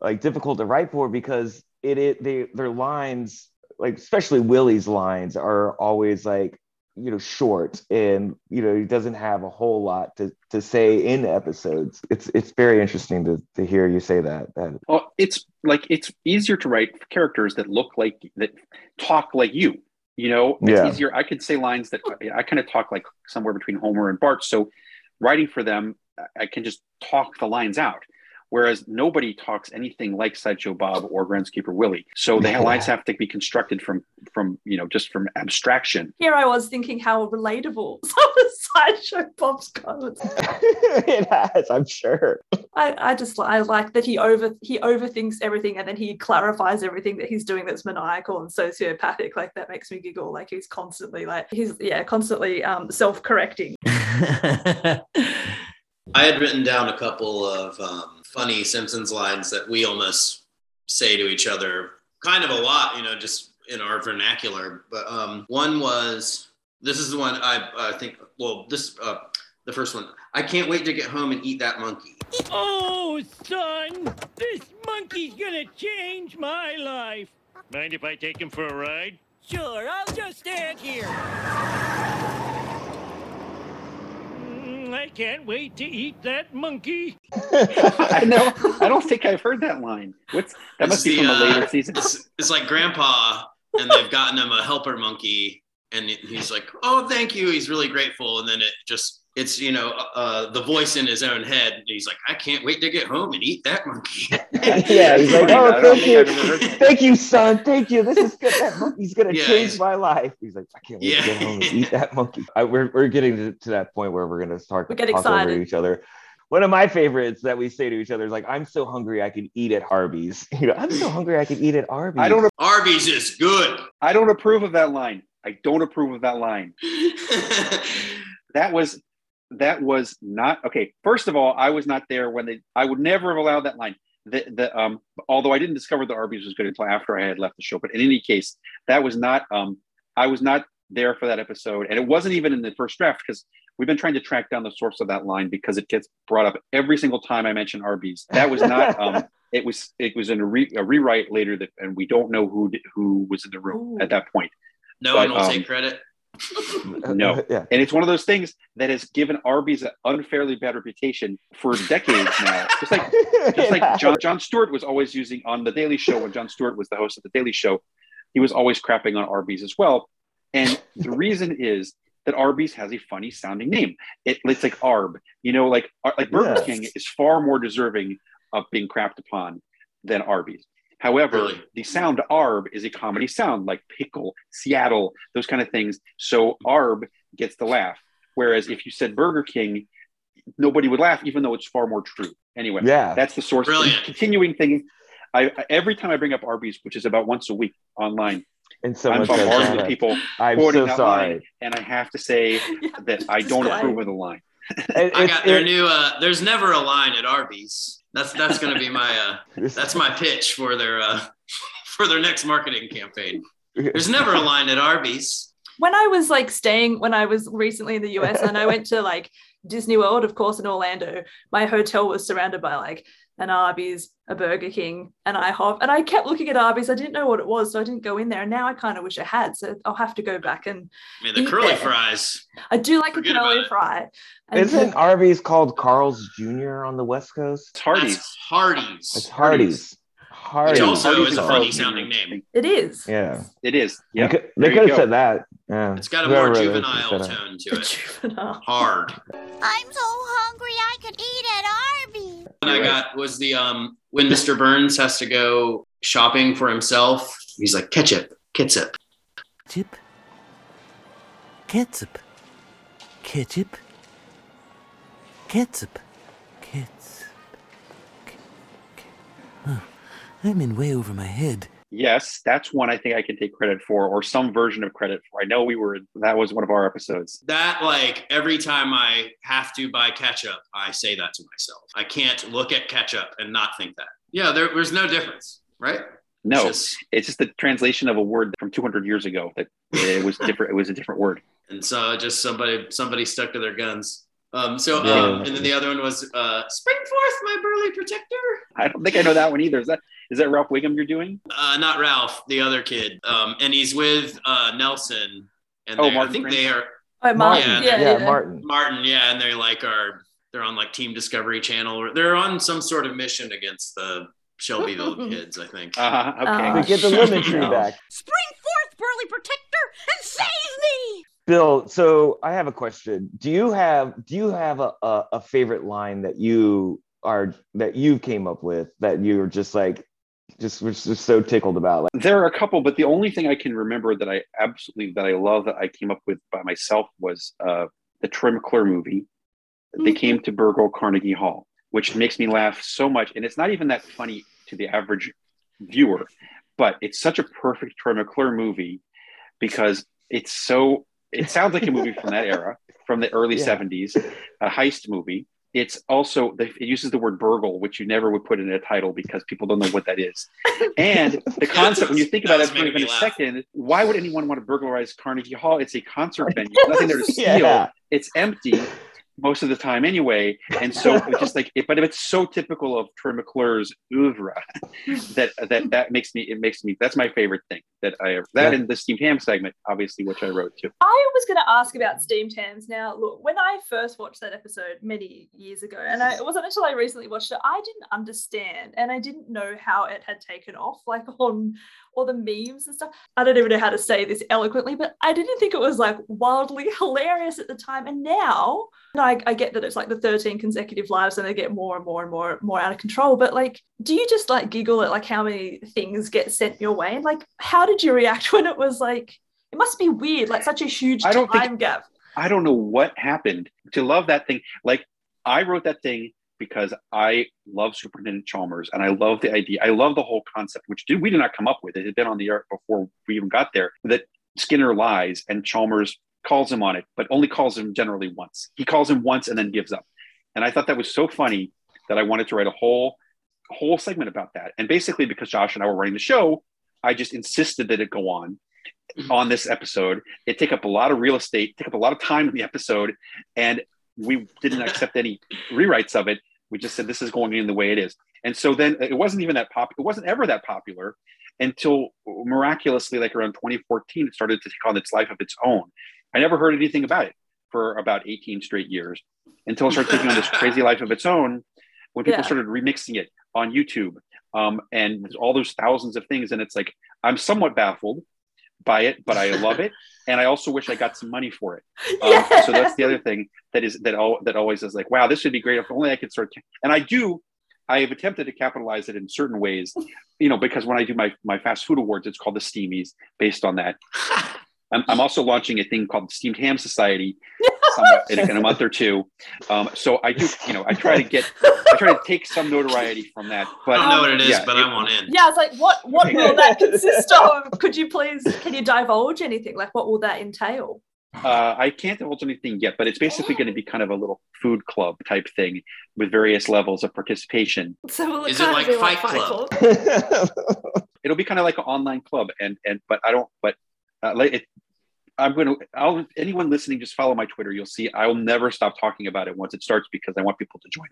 like difficult to write for because it, it they their lines like especially willie's lines are always like you know short and you know he doesn't have a whole lot to, to say in episodes it's it's very interesting to, to hear you say that that Well, it's like it's easier to write characters that look like that talk like you. You know, it's Yeah. easier. I could say lines that I kind of talk like somewhere between Homer and Bart. So writing for them, I- I can just talk the lines out. Whereas nobody talks anything like Sideshow Bob or Groundskeeper Willie. So the lines have to be constructed from from you know just from abstraction. Here I was thinking how relatable [laughs] some of Sideshow Bob's comments. [laughs] it has i'm sure I, I just I like that he over he overthinks everything and then he clarifies everything that he's doing that's maniacal and sociopathic. Like that makes me giggle. Like he's constantly like he's yeah constantly um self-correcting. [laughs] I had written down a couple of um, funny Simpsons lines that we almost say to each other kind of a lot, you know, just in our vernacular. But um, one was this is the one I, I think, well, this, uh, the first one, I can't wait to get home and eat that monkey. Oh, son, this monkey's gonna change my life. Mind if I take him for a ride? Sure, I'll just stand here. Mm, I can't wait to eat that monkey. [laughs] I know. I don't think I've heard that line. What's that? Must be It's from a later uh, season. It's, it's like grandpa, and they've gotten him a helper monkey, and he's like, "Oh, thank you." He's really grateful, and then it just. It's you know uh, the voice in his own head. and He's like, I can't wait to get home and eat that monkey. [laughs] [laughs] yeah he's like oh thank you I've ever heard that. thank you son thank you this is good that monkey's gonna Yeah, change he's- my life he's like i can't wait to get home and eat that monkey I, we're, we're getting to, to that point where we're gonna start We to get talk over excited. each other one of my favorites that we say to each other is like i'm so hungry i could eat at arby's [laughs] you know i'm so hungry i could eat at arby's I don't. Arby's is good. I don't approve of that line. I don't approve of that line. That was that was not okay. First of all, I was not there when they. I would never have allowed that line. The the um. Although I didn't discover the Arby's was good until after I had left the show, but in any case, that was not um. I was not there for that episode, and it wasn't even in the first draft because we've been trying to track down the source of that line because it gets brought up every single time I mention Arby's. That was not. [laughs] um, it was it was in a, re, a rewrite later that, and we don't know who who was in the room Ooh. at that point. No But, one will um, take credit. [laughs] No, [laughs] and it's one of those things that has given Arby's an unfairly bad reputation for decades now. Just like [laughs] just like John, Jon Stewart was always using on the Daily Show when Jon Stewart was the host of the Daily Show, he was always crapping on Arby's as well. And the reason is that Arby's has a funny sounding name. It, it's like Arb, you know, like like Burger Yes. King is far more deserving of being crapped upon than Arby's. However, the sound Arb is a comedy sound like pickle, Seattle, those kind of things. So Arb gets the laugh. Whereas if you said Burger King, nobody would laugh, even though it's far more true. Anyway, Yeah. that's the source. Brilliant. Continuing thing. I I- every time I bring up Arby's, which is about once a week online, And someone I'm says bombarded with people I'm quoting so that sorry. line, and I have to say [laughs] that I don't approve of the line. I got their new. Uh, there's never a line at Arby's. That's that's going to be my. Uh, that's my pitch for their uh, [laughs] for their next marketing campaign. There's never a line at Arby's. when I was like staying when I was recently in the US and I went to like Disney World, of course, in Orlando, my hotel was surrounded by like an Arby's, a Burger King, an IHOP. And I kept looking at Arby's. I didn't know what it was, so I didn't go in there. And now I kind of wish I had. So I'll have to go back and I mean, the eat curly there. fries. I do like Forget a curly fry. And Isn't Arby's called Carl's Jr. on the West Coast? It's Hardee's. That's Hardee's. It's Hardee's. Hardee's. Which also Hardee's is a funny Carl's sounding name. it is. Yeah. It is. They Yeah. could, they could have said that. Yeah. It's got a Whoever more wrote it juvenile tone to [laughs] it. Juvenile. Hard. I'm so hungry I could eat at Arby's. One I got was the um when Mr. Burns has to go shopping for himself. He's like ketchup, ketchup. Chip. Ketchup. Ketchup. Ketchup. Ketchup. Huh. I'm in way over my head. Yes, that's one I think I can take credit for, or some version of credit for. I know we were that was one of our episodes. That like every time I have to buy ketchup, I say that to myself. I can't look at ketchup and not think that. Yeah, there, there's no difference, right? No, It's just- it's just the translation of a word from 200 years ago that it was different. it was a different word. [laughs] and so just somebody somebody stuck to their guns. Um, so Yeah. um, and then the other one was uh, spring forth, my burly protector. I don't think I know that one either. Is that is that Ralph Wiggum you're doing? Uh, not Ralph, the other kid. Um, and he's with uh, Nelson, and Oh, they- I think Prince? they are Oh, Martin. Yeah, Yeah, yeah. Martin. Martin, yeah, and they're like are they're on like Team Discovery Channel. or They're on some sort of mission against the Shelbyville [laughs] kids, I think. Uh, okay. Uh, To get the lemon tree back. Spring forth, burly protector, and save me! Bill, so I have a question. Do you have do you have a, a, a favorite line that you are that you came up with that you're just like just was just so tickled about? Like There are a couple, but the only thing I can remember that I absolutely that I love that I came up with by myself was uh, the Troy McClure movie. They came to Burgle Carnegie Hall, which makes me laugh so much, and it's not even that funny to the average viewer, but it's such a perfect Troy McClure movie because it's so. It sounds like a movie from that era, from the early [laughs] Yeah. '70s, a heist movie. It's also it uses the word burgle, which you never would put in a title because people don't know what that is. And the concept, when you think about it was for even a laugh. second, why would anyone want to burglarize Carnegie Hall? It's a concert [laughs] venue. Nothing there to steal. Yeah. It's empty most of the time anyway. And so [laughs] it's just like, it, but it's so typical of Troy McClure's oeuvre that that that makes me it makes me that's my favorite thing that I ever, that Yeah. and the steamed ham segment, obviously, which I wrote too. I was going to ask about steamed hams. Now, look, when I first watched that episode many years ago, and I, it wasn't until I recently watched it, I didn't understand and I didn't know how it had taken off, like on all the memes and stuff. I don't even know how to say this eloquently, but I didn't think it was like wildly [laughs] hilarious at the time. And now, I, I get that it's like the 13 consecutive lives and they get more and more and more more out of control. But like, do you just like giggle at like how many things get sent your way? And like, how did you react [laughs] when it was like? It must be weird, like such a huge I don't think- time gap. I don't know what happened to love that thing. Like I wrote that thing because I love Superintendent Chalmers and I love the idea. I love the whole concept, which did, we did not come up with. It had been on the air before we even got there. That Skinner lies and Chalmers calls him on it, but only calls him generally once. He calls him once and then gives up. And I thought that was so funny that I wanted to write a whole whole segment about that. And basically, because Josh and I were running the show, I just insisted that it go on. on this episode. It take up a lot of real estate, take up a lot of time in the episode, and we didn't accept any rewrites of it. We just said this is going in the way it is. And so then it wasn't even that pop. It wasn't ever that popular until miraculously, like around 2014, it started to take on its life of its own. I never heard anything about it for about 18 straight years until it started taking on this [laughs] crazy life of its own when people Yeah. started remixing it on YouTube um, and all those thousands of things. And it's like, I'm somewhat baffled by it, but I love it. [laughs] And I also wish I got some money for it. Um, So that's the other thing that is that all that always is like, wow, this would be great if only I could start. And I do. I have attempted to capitalize it in certain ways, you know, because when I do my my fast food awards, it's called the Steamies, based on that. [laughs] I'm, I'm also launching a thing called the Steamed Ham Society somewhat in, a- in a month or two. Um, so I do, you know, I try to get, I try to take some notoriety from that. But I don't know what it is, yeah, but I want in. Yeah, it's like what what will that consist of? [laughs] Could you please can you divulge anything? Like what will that entail? Uh, I can't divulge anything yet, but it's basically going to be kind of a little food club type thing with various levels of participation. So will it Is it kind like of be Fight like Club? [laughs] [laughs] It'll be kind of like an online club, and and but I don't. But uh, like it, I'm going to. I'll anyone listening, just follow my Twitter. You'll see I will never stop talking about it once it starts because I want people to join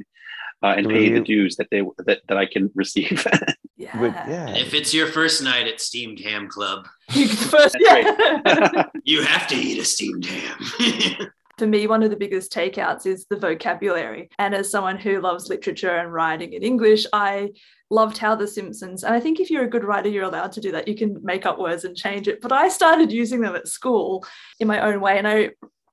uh, and Will pay the dues that they that, that I can receive. [laughs] Yeah. Would- yeah. If it's your first night at Steamed Ham Club, [laughs] First, That's yeah. [laughs] you have to eat a steamed ham. For me, one of the biggest takeouts is the vocabulary. And as someone who loves literature and writing in English, I loved how The Simpsons, and I think if you're a good writer, you're allowed to do that. You can make up words and change it. But I started using them at school in my own way. And I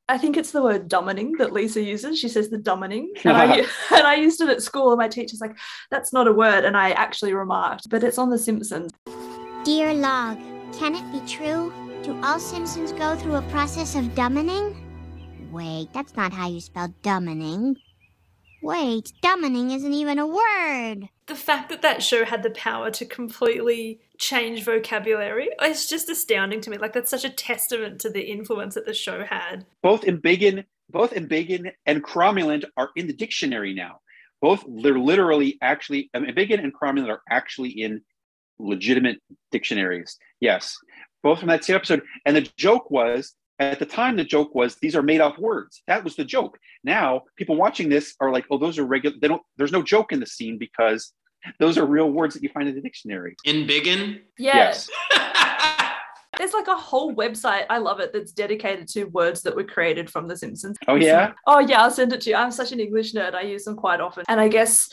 I think it's the word dumbening that Lisa uses. She says the dumbening. [laughs] And I, and I used it at school, and my teacher's like, that's not a word. And I actually remarked, but it's on The Simpsons. Dear Log, can it be true? Do all Simpsons go through a process of dumbing? Wait, that's not how you spell dumbing. Wait, dumbing isn't even a word. the fact that that show had the power to completely change vocabulary is just astounding to me. Like that's such a testament to the influence that the show had. both Embiggen, both Embiggen and cromulent are in the dictionary now. Both they're literally actually um, Embiggen and cromulent are actually in legitimate dictionaries. Yes, both from that same episode. And the joke was at the time the joke was these are made up words. That was the joke. Now people watching this are like, oh, those are regular. They don't. There's no joke in the scene because those are real words that you find in the dictionary. Embiggen? Yeah. Yes. [laughs] There's like a whole website, I love it, that's dedicated to words that were created from The Simpsons. Oh, yeah? Oh, yeah, I'll send it to you. I'm such an English nerd. I use them quite often. And I guess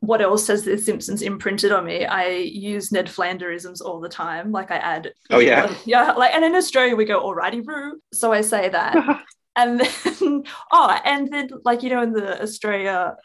what else has The Simpsons imprinted on me? I use Ned Flanderisms all the time. Like I add. Oh, yeah? [laughs] Yeah. Like, and in Australia, we go, alrighty, Roo. So I say that. [laughs] And then, [laughs] oh, and then, like, you know, in the Australia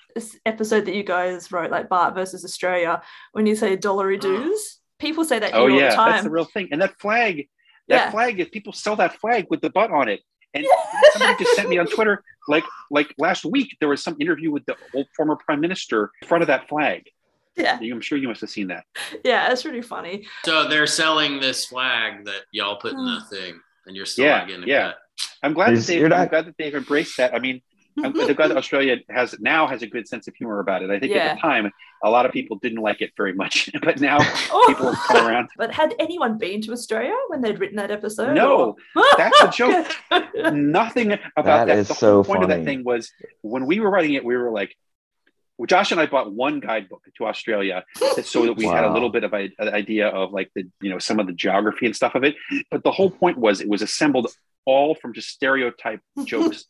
episode that you guys wrote, like Bart versus Australia, when you say dollary oh. dues, people say that Oh here all yeah, the time. that's the real thing. And that flag, that Yeah. flag is people sell that flag with the butt on it. And somebody just sent me on Twitter, like like last week, there was some interview with the old former prime minister in front of that flag. Yeah. I'm sure you must have seen that. yeah, it's pretty funny. So they're selling this flag that y'all put in the hmm. thing, and you're still yeah, not getting it. yeah. cut. I'm glad that Is- they, you're I'm not- glad that they've embraced that. I mean, I'm [laughs] glad that Australia has now has a good sense of humor about it. I think Yeah. at the time, a lot of people didn't like it very much, [laughs] but now [laughs] Oh. people have come around. But had anyone been to Australia when they'd written that episode? No, that's a joke. Nothing about That that. is the so whole point of funny. that thing was when we were writing it, we were like, well, Josh and I bought one guidebook to Australia so that we had a little bit of a- an idea of like the you know some of the geography and stuff of it. But the whole point was it was assembled all from just stereotype jokes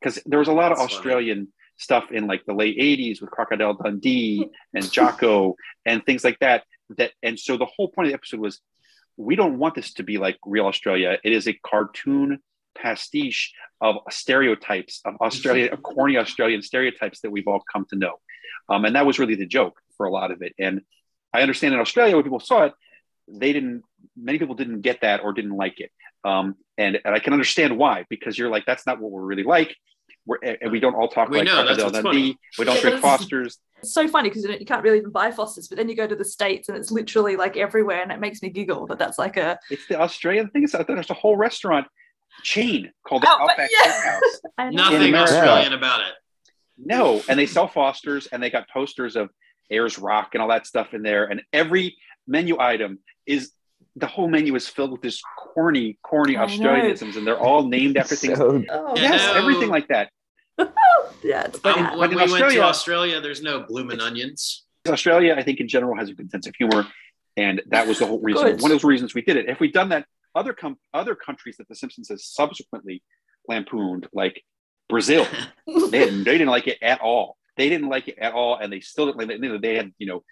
because there was a lot of That's funny. Australian stuff in like the late 80s with Crocodile Dundee [laughs] and Jocko and things like that. That and so the whole point of the episode was we don't want this to be like real Australia. It is a cartoon pastiche of stereotypes of Australia, of [laughs] corny Australian stereotypes that we've all come to know. Um, and that was really the joke for a lot of it. And I understand in Australia when people saw it, they didn't. Many people didn't get that or didn't like it. Um, and, and I can understand why because you're like that's not what we're really like. We're, and we don't all talk We like know, that's Crocodile Dundee. funny. We don't drink but it's- Fosters. It's so funny because you, know, you can't really even buy Fosters, but then you go to the States and it's literally like everywhere and it makes me giggle that that's like a. It's the Australian thing. Is that there's a whole restaurant chain called the Outback, Outback yeah. Steakhouse. [laughs] I know. In Nothing America. Australian about it. No, and they sell Fosters, and they got posters of Ayers Rock and all that stuff in there, and every menu item is the whole menu is filled with this corny, corny I know. Australianisms, and they're all named after things. Oh, yes, no. everything like that. [laughs] yeah, it's But in- bad. when in we went to Australia- Australia, there's no bloomin' onions. Australia, I think in general has a good sense of humor, and that was the whole reason. One of those reasons we did it. If we'd done that, other com- other countries that The Simpsons has subsequently lampooned, like Brazil, [laughs] they didn't, they didn't like it at all. They didn't like it at all, and they still didn't like it. They had you know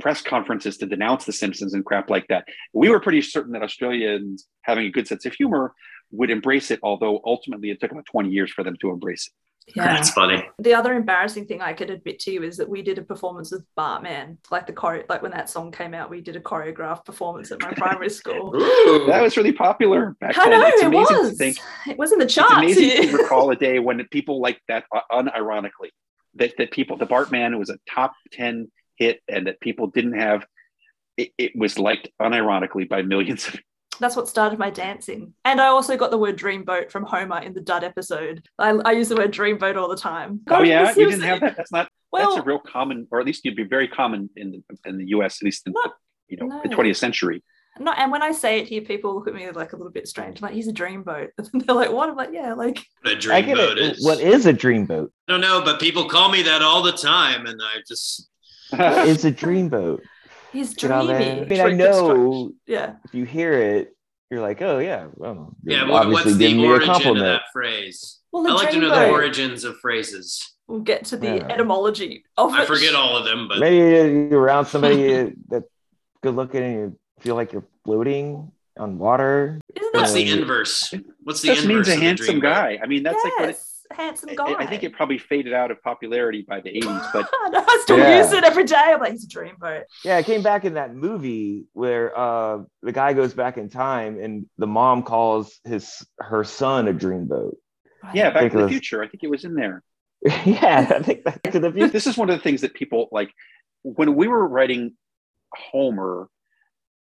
press conferences to denounce The Simpsons and crap like that. We were pretty certain that Australians having a good sense of humor would embrace it, although ultimately it took about twenty years for them to embrace it. Yeah. That's funny. The other embarrassing thing I could admit to you is that we did a performance with Bartman, like the choreo, like when that song came out, we did a choreographed performance at my primary school. [laughs] That was really popular back I then. know it's it amazing to think It was in the it's charts. amazing to [laughs] recall a day when people like that uh, unironically that, that people the bartman was a top 10 hit and that people didn't have it, it was liked unironically by millions of [laughs] That's what started my dancing. And I also got the word dreamboat from Homer in the Dud episode. I, I use the word dreamboat all the time. oh yeah you didn't have that that's not Well- that's a real common or at least you'd be very common in the in the us at least in the, you know the 20th century No, and when I say it here, people look at me like a little bit strange. like, he's a dreamboat. And [laughs] they're like, what? I'm like, yeah, like What a I get dreamboat it. is. What is a dreamboat? I don't know, but people call me that all the time, and I just [laughs] What is a dreamboat? he's Get out there. dreamy. I mean, I know Yeah. if you hear it, you're like, oh yeah, well, yeah. What, obviously what's the giving a origin of that phrase? Well, I like to know the origins of phrases. We'll get to the Yeah. etymology of I it. forget all of them, but Maybe you're around somebody [laughs] that's good looking and you feel like you're floating on water. what's the inverse? What's the just inverse means a handsome dreamboat? guy i mean that's like what it, Yes, handsome I- guy. I think it probably faded out of popularity by the 80s but [laughs] I, I still Yeah. use it every day. I'm like, he's a dreamboat. Yeah, it came back in that movie where uh, the guy goes back in time and the mom calls his her son a dreamboat. yeah back to the was- future i think it was in there [laughs] yeah, I think back to the future. this is one of the things that people like when we were writing homer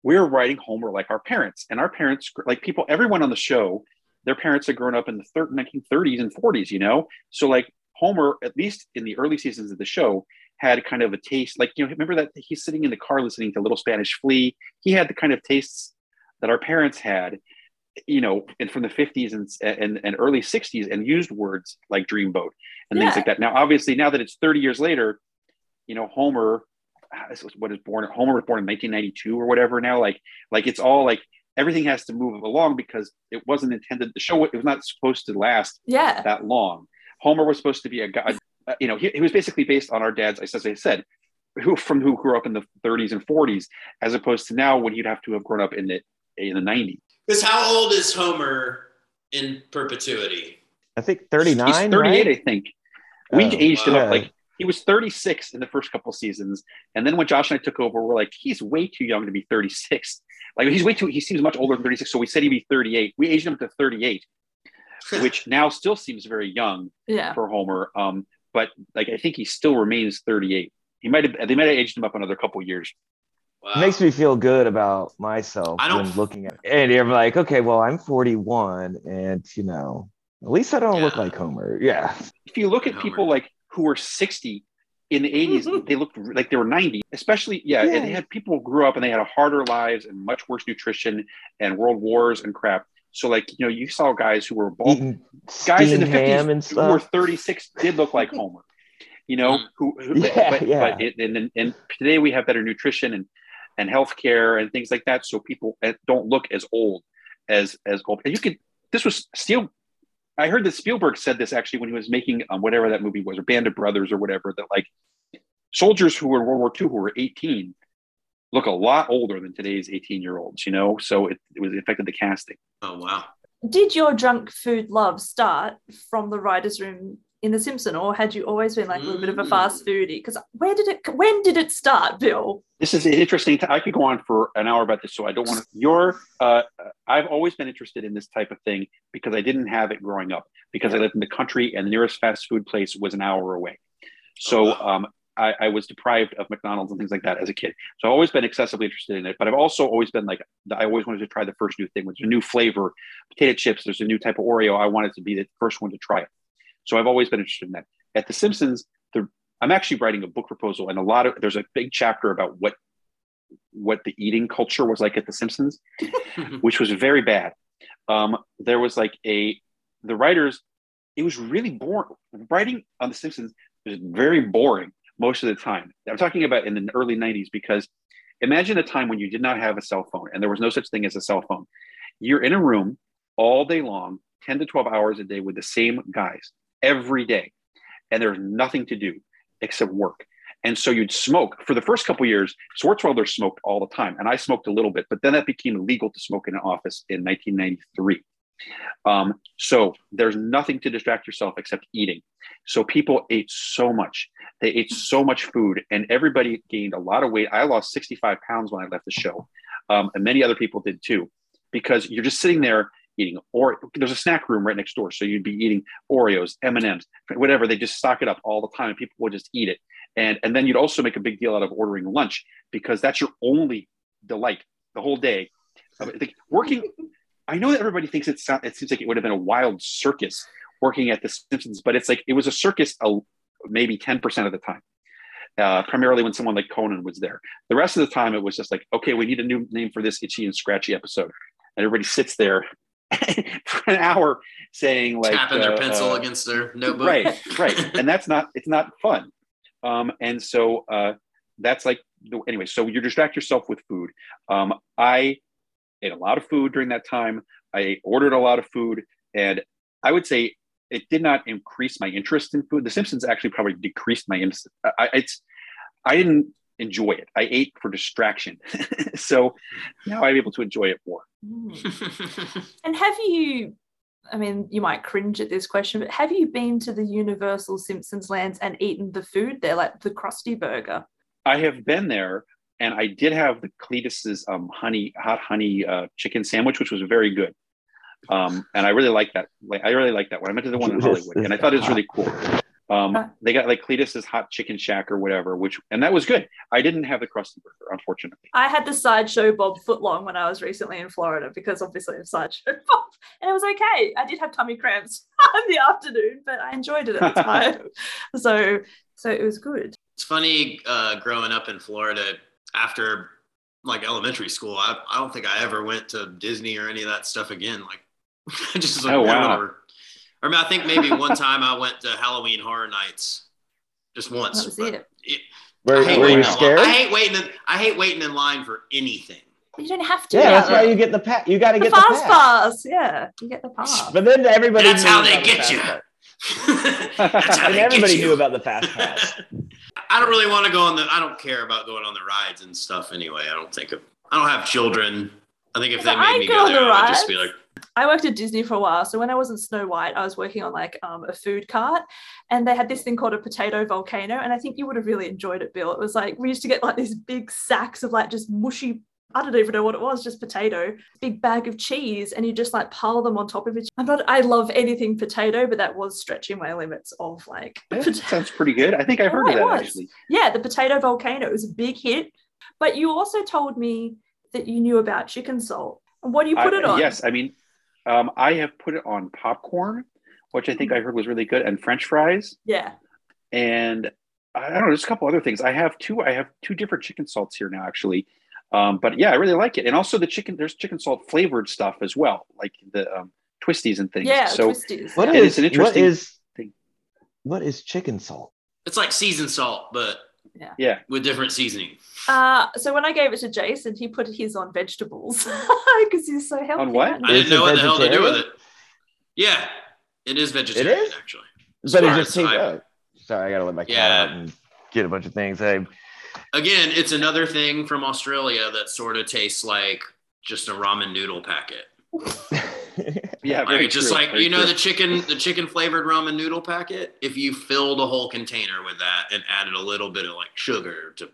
we were writing homer like our parents and our parents like people everyone on the show their parents had grown up in the thir- 1930s and 40s you know? So like homer at least in the early seasons of the show had kind of a taste like you know remember that he's sitting in the car listening to little spanish flea? He had the kind of tastes that our parents had you know and from the 50s and, and, and early 60s and used words like dreamboat and things like that. Now obviously now that it's 30 years later you know homer ah, this was what is born homer was born in 1992 or whatever now like like it's all like everything has to move along because it wasn't intended the show it was not supposed to last Yeah. that long homer was supposed to be a guy uh, you know he, he was basically based on our dad's as i said who from who grew up in the 30s and 40s as opposed to now when he'd have to have grown up in the in the 90s Because how old is Homer in perpetuity? I think 39. He's 38, right? I think. We Oh, aged him wow. up like he was 36 in the first couple seasons, and then when Josh and I took over, we're like, he's way too young to be 36. Like he's way too. He seems much older than 36, so we said he'd be 38. We aged him to 38, [laughs] which now still seems very young Yeah. for Homer. Um, but like I think he still remains 38. He might have. They might have aged him up another couple years. It makes me feel good about myself I don't- when looking at and you're like, okay, well, I'm 41, and you know, at least I don't look like Homer. Yeah. if you look at people like who were 60 in the 80s [laughs] they looked like they were 90 especially yeah, Yeah. and they had people who grew up and they had a harder lives and much worse nutrition and world wars and crap so like you know you saw guys who were bald Eating guys in the 50s and who were 36 did look like [laughs] homer you know who, who Yeah, but, yeah. but it, and, and today we have better nutrition and and healthcare and things like that so people uh, don't look as old as as old and you could this was still I heard that Spielberg said this actually when he was making um, whatever that movie was, or Band of Brothers or whatever, that like soldiers who were in World War II who were 18 look a lot older than today's 18 year olds, you know? So it, it was it affected the casting. Oh wow. Did your junk food love start from the writers' room in The Simpson, or had you always been like a little bit of a fast foodie? Because where did it? When did it start, Bill? This is interesting. I could go on for an hour about this, so I don't want to. Your, uh, I've always been interested in this type of thing because I didn't have it growing up because I lived in the country and the nearest fast food place was an hour away. So um, I, I was deprived of McDonald's and things like that as a kid. So I've always been excessively interested in it. But I've also always been like, I always wanted to try the first new thing. There's a new flavor, potato chips. There's a new type of Oreo. I wanted to be the first one to try it. So I've always been interested in that. At The Simpsons, the, I'm actually writing a book proposal, and a lot of there's a big chapter about what what the eating culture was like at The Simpsons, [laughs] which was very bad. Um, there was like a the writers. It was really boring. Writing on The Simpsons was very boring most of the time. I'm talking about in the early '90s because imagine a time when you did not have a cell phone and there was no such thing as a cell phone. You're in a room all day long, 10 to 12 hours a day with the same guys every day, and there's nothing to do except work. And so you'd smoke for the first couple years. Swartzwelder smoked all the time, and I smoked a little bit, but then that became illegal to smoke in an office in 1993. Um, so there's nothing to distract yourself except eating. So people ate so much. They ate so much food, and everybody gained a lot of weight. I lost 65 pounds when I left the show, um, and many other people did too, because you're just sitting there eating. Or there's a snack room right next door, so you'd be eating Oreos, M and M's, whatever. They just stock it up all the time, and people would just eat it. And and then you'd also make a big deal out of ordering lunch because that's your only delight the whole day. Think working I know that everybody thinks it, it seems like it would have been a wild circus working at the Simpsons, but it's like it was a circus uh, maybe 10% of the time. Uh, primarily when someone like Conan was there. The rest of the time, it was just like, okay, we need a new name for this itchy and scratchy episode, and everybody sits there [laughs] for an hour saying like tapping their uh, pencil uh, against their notebook. right, right, [laughs] and that's not it's not fun. Um, and so uh, that's like anyway. So you distract yourself with food. Um, I ate a lot of food during that time. I ordered a lot of food, and I would say it did not increase my interest in food. The Simpsons actually probably decreased my interest. I, it's I didn't enjoy it. I ate for distraction, [laughs] so now I'm able to enjoy it more. [laughs] And have you? I mean, you might cringe at this question, but have you been to the Universal Simpsons lands and eaten the food there, like the Krusty Burger? I have been there, and I did have the Cletus's um, honey hot honey uh, chicken sandwich, which was very good. Um, and I really like that. Like I really like that one. I went to the one in Hollywood, and I thought it was really cool. Um, they got like Cletus's hot chicken shack or whatever, which and that was good. I didn't have the Krusty Burger, unfortunately. I had the sideshow Bob footlong when I was recently in Florida because obviously I'm sideshow [laughs] Bob, and it was okay. I did have tummy cramps [laughs] in the afternoon, but I enjoyed it at the [laughs] time. so, so it was good. It's funny uh, growing up in Florida after like elementary school. I, I don't think I ever went to Disney or any of that stuff again. Like, I just was like, Oh, wow. whatever. I mean, I think maybe one time I went to Halloween Horror Nights, just once. That was it. it- Were, I hate were waiting you in line. scared? I hate waiting. In, I hate waiting in line for anything. You don't have to. Yeah, that's now. why you get the pass. You got to get the fast pass. pass. Yeah, you get the pass. But then everybody. That's how they get fast you. [laughs] [laughs] That's how And they get everybody you. knew about the fast pass. [laughs] I don't really want to go on the. I don't care about going on the rides and stuff anyway. I don't think of. I don't have children. I think if they made I me go go there, the I would just be like, I worked at Disney for a while. So when I was in Snow White, I was working on like um, a food cart and they had this thing called a potato volcano. And I think you would have really enjoyed it, Bill. It was like we used to get like these big sacks of like just mushy, I don't even know what it was, just potato, big bag of cheese, and you just like pile them on top of it. I'm not, I love anything potato, but that was stretching my limits of like, That sounds pretty good. I think I've [laughs] heard Oh, of that actually. yeah, the potato volcano was a big hit. But you also told me that you knew about chicken salt. And what do you put I- it on? Yes, I mean, um, I have put it on popcorn, which I think I heard was really good, and French fries, Yeah. and I don't know, there's a couple other things. I have two. I have two different chicken salts here now, actually. Um, but yeah, I really like it, and also the chicken. There's chicken salt flavored stuff as well, like the um, twisties and things. Yeah, so twisties. What it is is an interesting is thing. what is chicken salt? it's like seasoned salt, but Yeah. Yeah, with different seasoning. Uh, so when I gave it to Jason, he put his on vegetables [laughs] because he's so healthy. On what? I didn't know what the hell to do with it. Yeah, it is vegetarian is? actually. But it Sorry, just tastes. I- Oh, sorry, I gotta let my cat Yeah. out and get a bunch of things. I Again, it's another thing from Australia that sort of tastes like just a ramen noodle packet. [laughs] [laughs] yeah, Like very it's just true, like very you know true. the chicken the chicken flavored ramen noodle packet. If you filled a whole container with that and added a little bit of like sugar to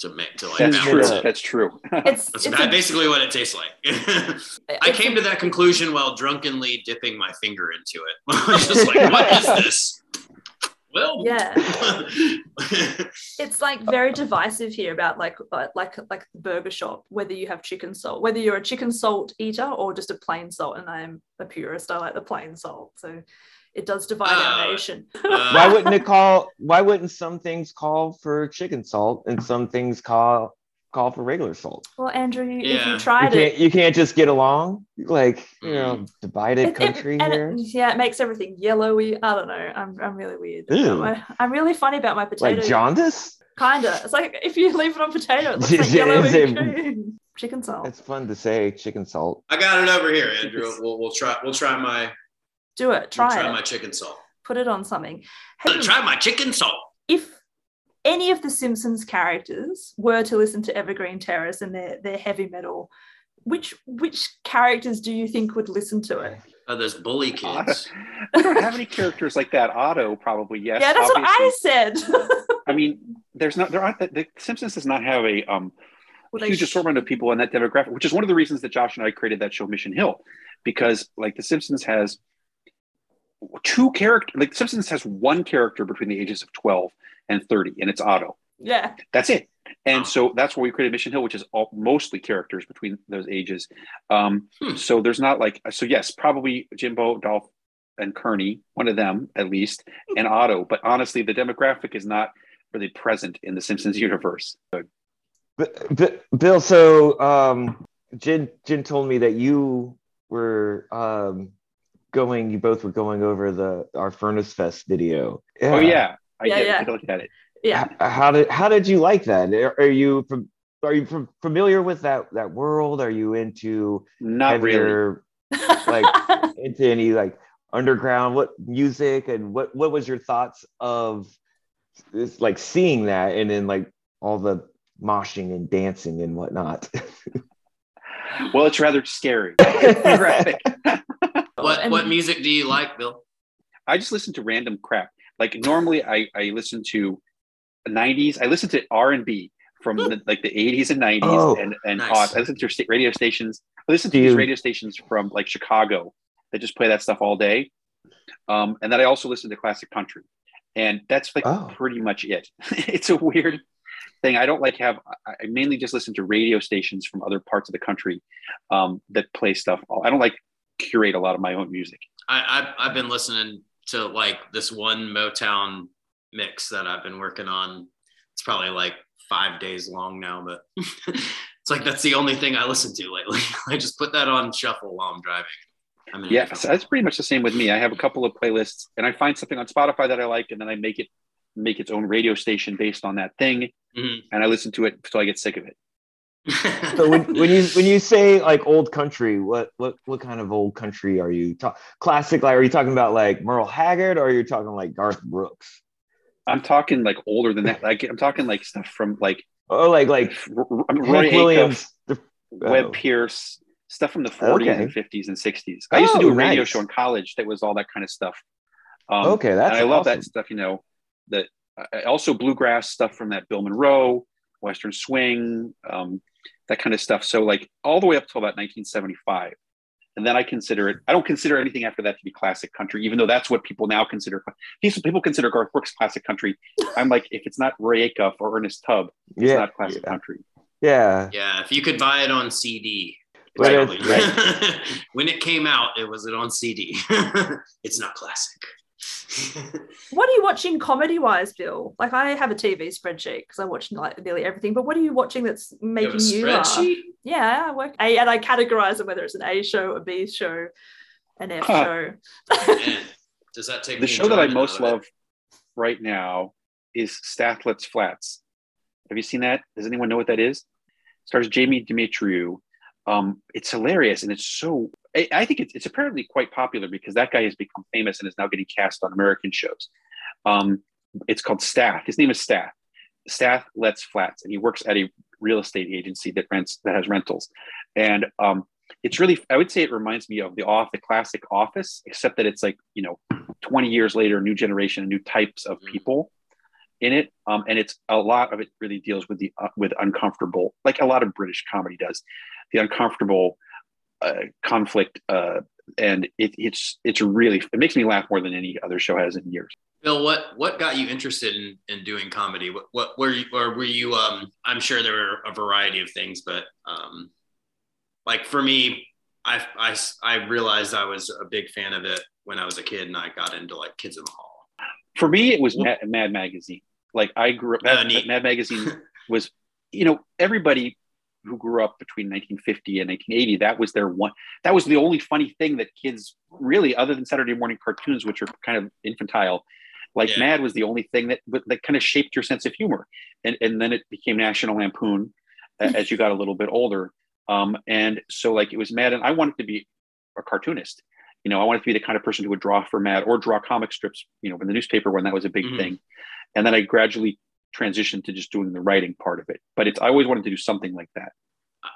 to make to like That's Season true. it balance up. it. That's true. [laughs] It's, That's it's ba- a- basically what it tastes like. [laughs] I came to that conclusion while drunkenly dipping my finger into it. I was just like, what is this? Well, [laughs] Yeah. it's like very [laughs] divisive here about like like like like the burger shop whether you have chicken salt whether you're a chicken salt eater or just a plain salt and i'm a purist i like the plain salt so it does divide our Uh, nation [laughs] uh, why wouldn't it call? Why wouldn't some things call for chicken salt and some things call call for regular salt. Well, Andrew, you, if Yeah. you tried you it, can't you can't just get along like you know mm. divided it- it- country and here. it, yeah, it makes everything yellowy. I don't know. I'm, I'm really weird. Ew. about my- I'm really funny about my potato. like jaundice. Kinda. It's like if you leave it on potato, it looks [laughs] like Is yellowy it- Chicken salt. It's fun to say chicken salt. I got it over here, Andrew. We'll, we'll try. We'll try my. Do it. Try, we'll try it. my chicken salt. Put it on something. I'm try my chicken salt. if any of the Simpsons characters were to listen to Evergreen Terrace and their, their heavy metal, which which characters do you think would listen to it? Oh, those bully kids. [laughs] we don't have any characters like that. Otto probably yes. yeah, that's obviously. what I said. [laughs] I mean, there's not there aren't the Simpsons does not have a um Well, huge sh- assortment of people in that demographic, which is one of the reasons that Josh and I created that show Mission Hill, because like the Simpsons has two character like The Simpsons has one character between the ages of 12 and 30, and it's Otto. yeah. That's it. And so that's where we created Mission Hill, which is all, mostly characters between those ages. Um, So there's not like so. Yes, probably Jimbo, Dolph, and Kearney, one of them at least, and Otto. But honestly, the demographic is not really present in the Simpsons [laughs] universe. But, but Bill, so um, Jin Jin told me that you were um, going. You both were going over the our Furnace Fest video. Oh yeah, I Yeah, did yeah. take a look at it. Yeah. How did how did you like that? Are, are you from? Are you from, familiar with that that world? Are you into Not really. like [laughs] into any like underground what music and what what was your thoughts of this like seeing that and then like all the moshing and dancing and whatnot [laughs] Well, it's rather scary. [laughs] Graphic. What what music do you like, Bill? I just listen to random crap. Like normally, I I listen to 90s. I listen to R and B from the, like the 80s and 90s Oh, and and nice. I listen to sta- radio stations. I listen to Do these radio stations from like Chicago that just play that stuff all day. Um, and then I also listen to classic country, and that's like Oh. pretty much it. [laughs] it's a weird thing. I don't like have. I I mainly just listen to radio stations from other parts of the country um, that play stuff. I don't like curate a lot of my own music. I, I've I've been listening to like this one Motown mix that I've been working on. It's probably like five days long now, but [laughs] it's like that's the only thing I listen to lately. [laughs] I just put that on shuffle while I'm driving. I mean, Yeah, so that's pretty much the same with me. I have a couple of playlists, and I find something on Spotify that I like, and then I make it make its own radio station based on that thing, Mhm. and I listen to it until I get sick of it. So when, [laughs] when you when you say like old country what what what kind of old country are you talking classic like are you talking about like merle haggard or are you talking like garth brooks I'm talking like older than that. Like I'm talking like stuff from like oh like like R- Roy Hank Acuff, williams the- Webb oh. Pierce, stuff from the 40s Okay. and 50s and 60s. I used to do Oh, a radio nice. show in college that was all that kind of stuff. Um, Okay, that's I love that stuff. You know, that I- also bluegrass stuff from that Bill Monroe, Western swing, um, that kind of stuff. So like all the way up till about 1975. And then I consider it, I don't consider anything after that to be classic country, even though that's what people now consider. People people consider Garth Brooks classic country. I'm like, if it's not Roy Acuff or Ernest Tubb, it's Yeah, not classic yeah. country. yeah yeah, if you could buy it on CD. But probably- when it came out, it was it on CD. [laughs] it's not classic. [laughs] What are you watching comedy wise, Bill? Like I have a TV spreadsheet because I watch like nearly everything. But what are you watching that's making you, laugh? spreadsheet? Yeah, I work A and I categorize it whether it's an A show, a B show, an F Huh. show. Man, [laughs] does that take the the show that I most out it? love right now is Stath Lets Flats. Have you seen that? Does anyone know what that is? Stars Jamie Demetriou. Um, it's hilarious and it's so. I, I think it's, it's apparently quite popular because that guy has become famous and is now getting cast on American shows. Um, it's called Stath. His name is Stath. Stath Lets Flats, and he works at a real estate agency that rents that has rentals. And um, it's really, I would say, it reminds me of the off the classic Office, except that it's like you know 20 years later, new generation, new types of people in it. Um, and it's a lot of it really deals with the uh, with uncomfortable, like a lot of British comedy does, the uncomfortable uh, conflict. Uh, and it, it's it's really it makes me laugh more than any other show has in years. Bill, what what got you interested in in doing comedy? What what were you or were you? Um, I'm sure there were a variety of things, but um, like for me, I I I realized I was a big fan of it when I was a kid, and I got into like Kids in the Hall. For me, it was Mad, Mad Magazine. Like I grew up, Mad. Mad Magazine [laughs] was you know, everybody who grew up between 1950 and 1980, that was their one. That was the only funny thing that kids really, other than Saturday morning cartoons, which are kind of infantile, like Yeah. Mad was the only thing that that kind of shaped your sense of humor, and and then it became National Lampoon [laughs] as you got a little bit older. Um, and so like it was Mad, and I wanted to be a cartoonist. You know, I wanted to be the kind of person who would draw for Mad or draw comic strips. You know, in the newspaper when that was a big Mhm. thing, and then I gradually transitioned to just doing the writing part of it. But it's I always wanted to do something like that.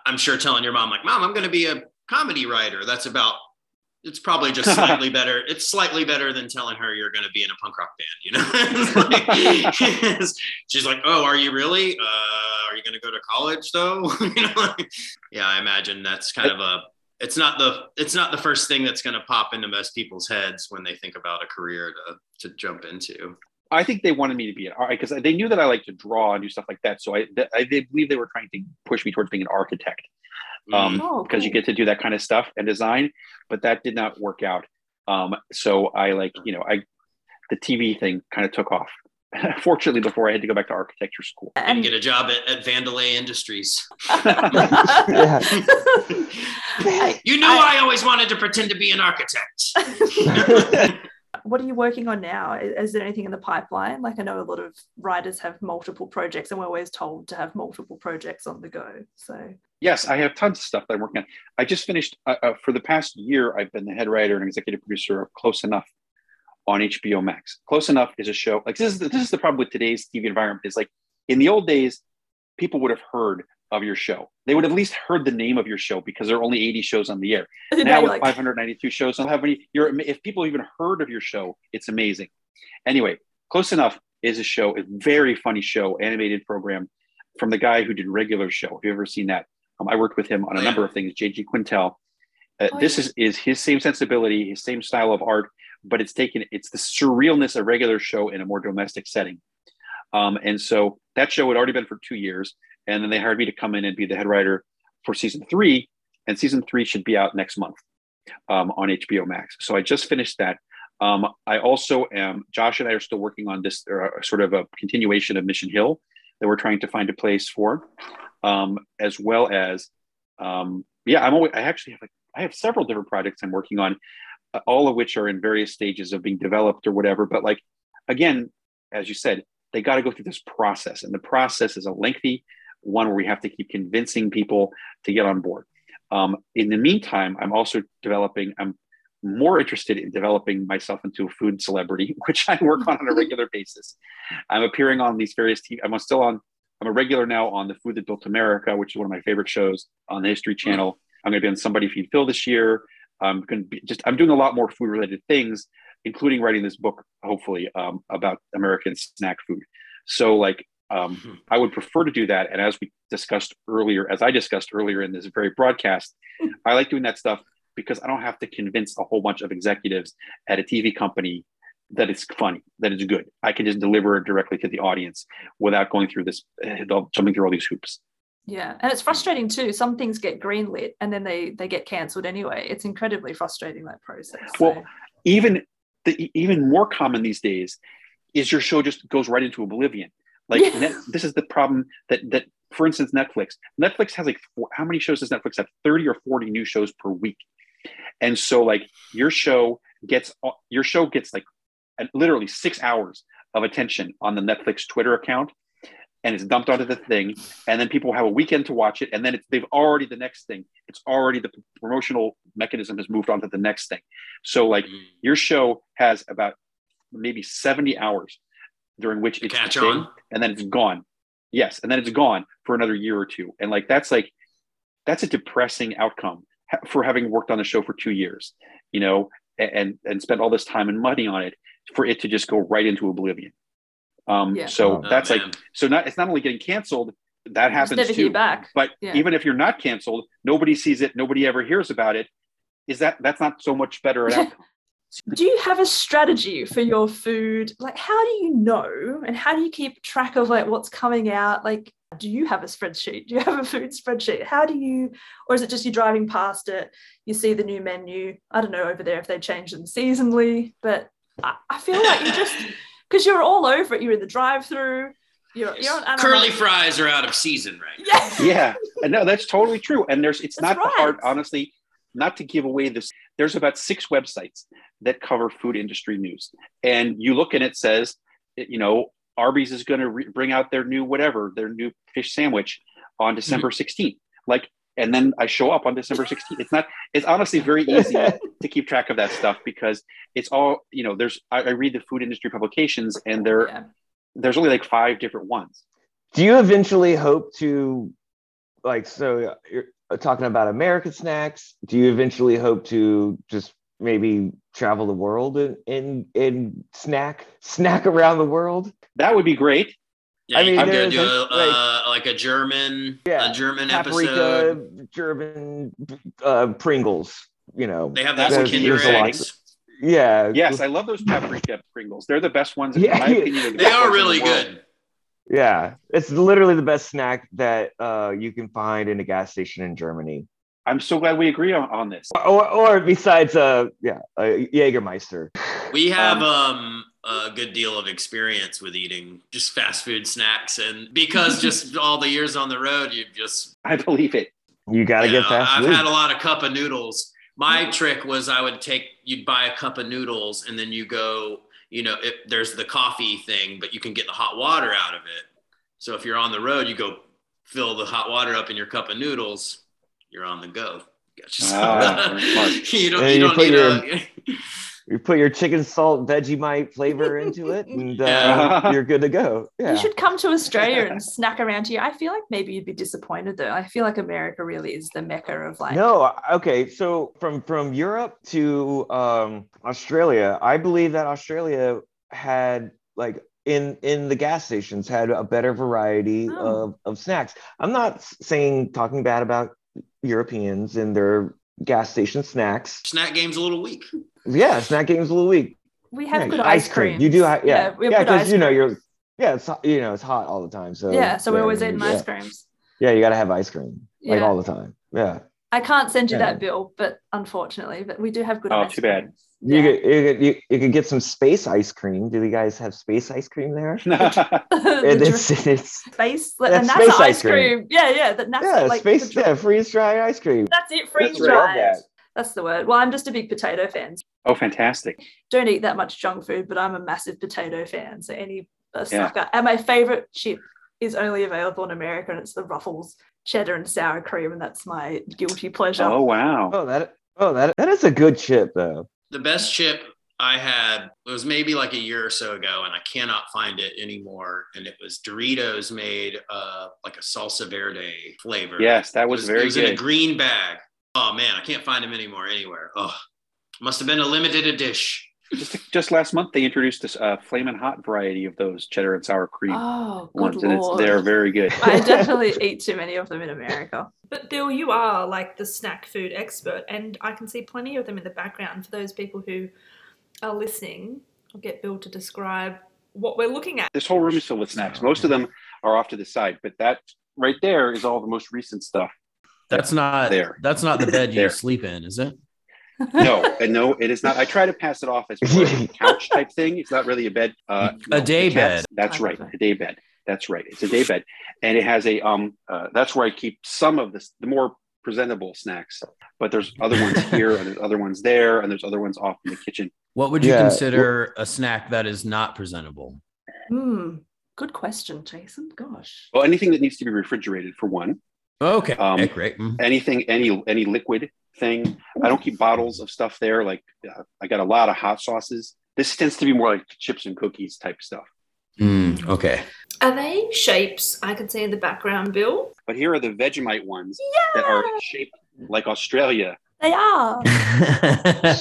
I'm sure telling your mom, like, Mom, I'm going to be a comedy writer. That's about. It's probably just [laughs] slightly better. It's slightly better than telling her you're going to be in a punk rock band. You know, [laughs] like- [laughs] she's like, "Oh, are you really? Uh, are you going to go to college though?" you know, like- yeah, I imagine that's kind of a. It's not the. It's not the first thing that's going to pop into most people's heads when they think about a career to to jump into. I think they wanted me to be an art because they knew that I like to draw and do stuff like that. So I, th- I they believe they were trying to push me towards being an architect um, Oh, because you get to do that kind of stuff and design. But that did not work out. Um, so I like you know I the TV thing kind of took off. [laughs] Fortunately, before I had to go back to architecture school. And get a job at, at Vandelay Industries. [laughs] [laughs] You knew I, always wanted to pretend to be an architect. what are you working on now? Is, is there anything in the pipeline? Like I know a lot of writers have multiple projects, and we're always told to have multiple projects on the go. So Yes, I have tons of stuff that I'm working on. I just finished uh, uh, for the past year. I've been the head writer and executive producer of Close Enough on HBO Max. Close Enough is a show like this is the, this is the problem with today's TV environment. Is like in the old days, people would have heard of your show. They would have at least heard the name of your show because there are only 80 shows on the air. Now now with like- 592 shows, don't have any. You're if people even heard of your show, it's amazing. Anyway, Close Enough is a show, a very funny show, animated program from the guy who did Regular Show. Have you ever seen that? Um, I worked with him on a number of things. JG Quintel. Uh, Oh, this yeah. is is his same sensibility, his same style of art, but it's taken it's the surrealness of regular show in a more domestic setting. Um, and so that show had already been for two years, and then they hired me to come in and be the head writer for season three, and season three should be out next month um, on HBO Max. So I just finished that. Um, I also am. Josh and I are still working on this uh, sort of a continuation of Mission Hill that we're trying to find a place for, um, as well as um, yeah. I'm always. I actually have like I have several different projects I'm working on, all of which are in various stages of being developed or whatever. But like again, as you said, they got to go through this process, and the process is a lengthy one where we have to keep convincing people to get on board. Um, in the meantime, I'm also developing. I'm more interested in developing myself into a food celebrity, [laughs] which I work on on a regular basis. I'm appearing on these various TV. I'm still on. I'm a regular now on the Food That Built America, which is one of my favorite shows on the History Channel. I'm going to be on Somebody Feed Phil this year. I'm going to be just. I'm doing a lot more food related things, including writing this book, hopefully, um, about American snack food. So, like, um, I would prefer to do that. And as we discussed earlier, as I discussed earlier in this very broadcast, I like doing that stuff because I don't have to convince a whole bunch of executives at a TV company that it's funny, that it's good. I can just deliver it directly to the audience without going through this, eh, jumping through all these hoops. Yeah, and it's frustrating too. Some things get greenlit and then they they get cancelled anyway. It's incredibly frustrating that process. Well, even the even more common these days is your show just goes right into oblivion. Like Yeah. net, this is the problem that that for instance Netflix. Netflix has like four, how many shows does Netflix have? Thirty or forty new shows per week, and so like your show gets your show gets like uh, literally six hours of attention on the Netflix Twitter account. And it's dumped onto the thing, and then people have a weekend to watch it, and then it's, they've already the next thing. It's already the promotional mechanism has moved on to the next thing. So like mm. your show has about maybe 70 hours during which it's Catch on. and then it's gone. Yes, and then it's gone for another year or two. And like that's like that's a depressing outcome for having worked on the show for two years, you know, and and spent all this time and money on it for it to just go right into oblivion. Um, Yeah. so Oh, that's like so not it's not only getting canceled that happens too. back. But Yeah. even if you're not canceled, nobody sees it, nobody ever hears about it. Is that that's not so much better an outcome? [laughs] do you have a strategy for your food like how do you know and how do you keep track of like what's coming out like do you have a spreadsheet do you have a food spreadsheet how do you or is it just you driving past it you see the new menu i don't know over there if they change them seasonally but i, I feel like you just [laughs] because you're all over it you're in the drive through You're, you're on Curly fries are out of season right now. yeah, no, that's totally true. And there's it's That's not right. hard, honestly, not to give away this. There's about six websites that cover food industry news, and you look and it says, you know, Arby's is going to re- bring out their new whatever, their new fish sandwich on mm-hmm. December 16th. Like, and then I show up on December 16th. It's not. It's honestly very easy [laughs] to keep track of that stuff because it's all you know. There's I, I read the food industry publications, and there there's only like five different ones. Do you eventually hope to, like, so you're uh, talking about American snacks? Do you eventually hope to just maybe travel the world and and, and snack snack around the world? That would be great. Yeah, I you mean, can go there's do a, a- like- uh, like a German, Yeah, a German Paprika, episode. German uh, Pringles. You know, They have those There's- Kinder there's a lot eggs. Yeah. Yes, I love those paprika Pringles. They're the best ones. In Yeah, my opinion, the They are ones in the really good. Yeah, it's literally the best snack that uh, you can find in a gas station in Germany. I'm so glad we agree on, on this. Or, or besides, uh, yeah, uh, Jägermeister. We have um, a good deal of experience with eating just fast food snacks, and because just [laughs] all the years on the road, you just I believe it. You got to you get know, fast I've food. had a lot of cup of noodles. My trick was I would take you'd buy a cup of noodles and then you go, you know, it, there's the coffee thing, but you can get the hot water out of it. So if you're on the road, you go fill the hot water up in your cup of noodles. You're on the go. Got you Ah, [laughs] you don't, you you don't need your- a. You put your chicken salt Vegemite flavor into [laughs] it, and uh, [laughs] you're good to go. Yeah. You should come to Australia and snack around here. I feel like maybe you'd be disappointed though. I feel like America really is the mecca of like. No, okay. So from from Europe to um, Australia, I believe that Australia had like in in the gas stations had a better variety Oh. of of snacks. I'm not saying talking bad about Europeans and their gas station snacks. Snack game's a little weak. Yeah, snack games a little weak. We have Yeah, good ice cream. You do, ha- yeah, Yeah, yeah, we have good because ice you know you're, yeah, it's hot- you know it's hot all the time. So yeah, so we're always yeah, eating yeah. ice creams. Yeah, you got to have ice cream like Yeah. all the time. Yeah. I can't send you Yeah. that bill, but unfortunately, but we do have good Oh, ice too bad. creams. You, could, you, could, you, you could get some space ice cream. Do you guys have space ice cream there? [laughs] The It- it's, it's, space, That's and that's space ice ice cream. cream. Yeah, yeah, that, that's yeah, like space, the dr- yeah, freeze dried ice cream. That's it, freeze dried. that. That's the word. Well, I'm just a big potato fan. Oh, fantastic. Don't eat that much junk food, but I'm a massive potato fan. So any uh, Yeah. sucker. And my favorite chip is only available in America, and it's the Ruffles cheddar and sour cream, and that's my guilty pleasure. Oh, wow. Oh, that oh that that is a good chip though. The best chip I had it was maybe like a year or so ago, and I cannot find it anymore. And it was Doritos made uh, like a salsa verde flavor. Yes, that It was, was, very it was good. in a green bag. Oh man, I can't find them anymore anywhere. Oh, must have been a limited edition. Just, just last month, they introduced this uh, flaming hot variety of those cheddar and sour cream Oh, good ones, and it's they're very good. I [laughs] definitely eat too many of them in America. But Bill, you are like the snack food expert, and I can see plenty of them in the background. For those people who are listening, I'll get Bill to describe what we're looking at. this whole room is filled with snacks. Most of them are off to the side, but that right there is all the most recent stuff. That's not There. That's not the bed you sleep in, is it? No, and no, it is not. I try to pass it off as a [laughs] couch type thing. It's not really a bed. Uh, A no, day bed. That's right, a- a day bed. That's right. It's a day bed, and it has a um. Uh, that's where I keep some of the the more presentable snacks. But there's other ones [laughs] here, and there's other ones there, and there's other ones off in the kitchen. What would you Yeah. consider a snack that is not presentable? Hmm. Good question, Jason. Gosh. Well, anything that needs to be refrigerated for one. Okay, Um, great. Mm. anything any any liquid thing i don't keep bottles of stuff there like uh, i got a lot of hot sauces this tends to be more like chips and cookies type stuff Mm, okay. Are they shapes I can see in the background, Bill? but here are the vegemite ones that are shaped like australia They are. [laughs] [laughs]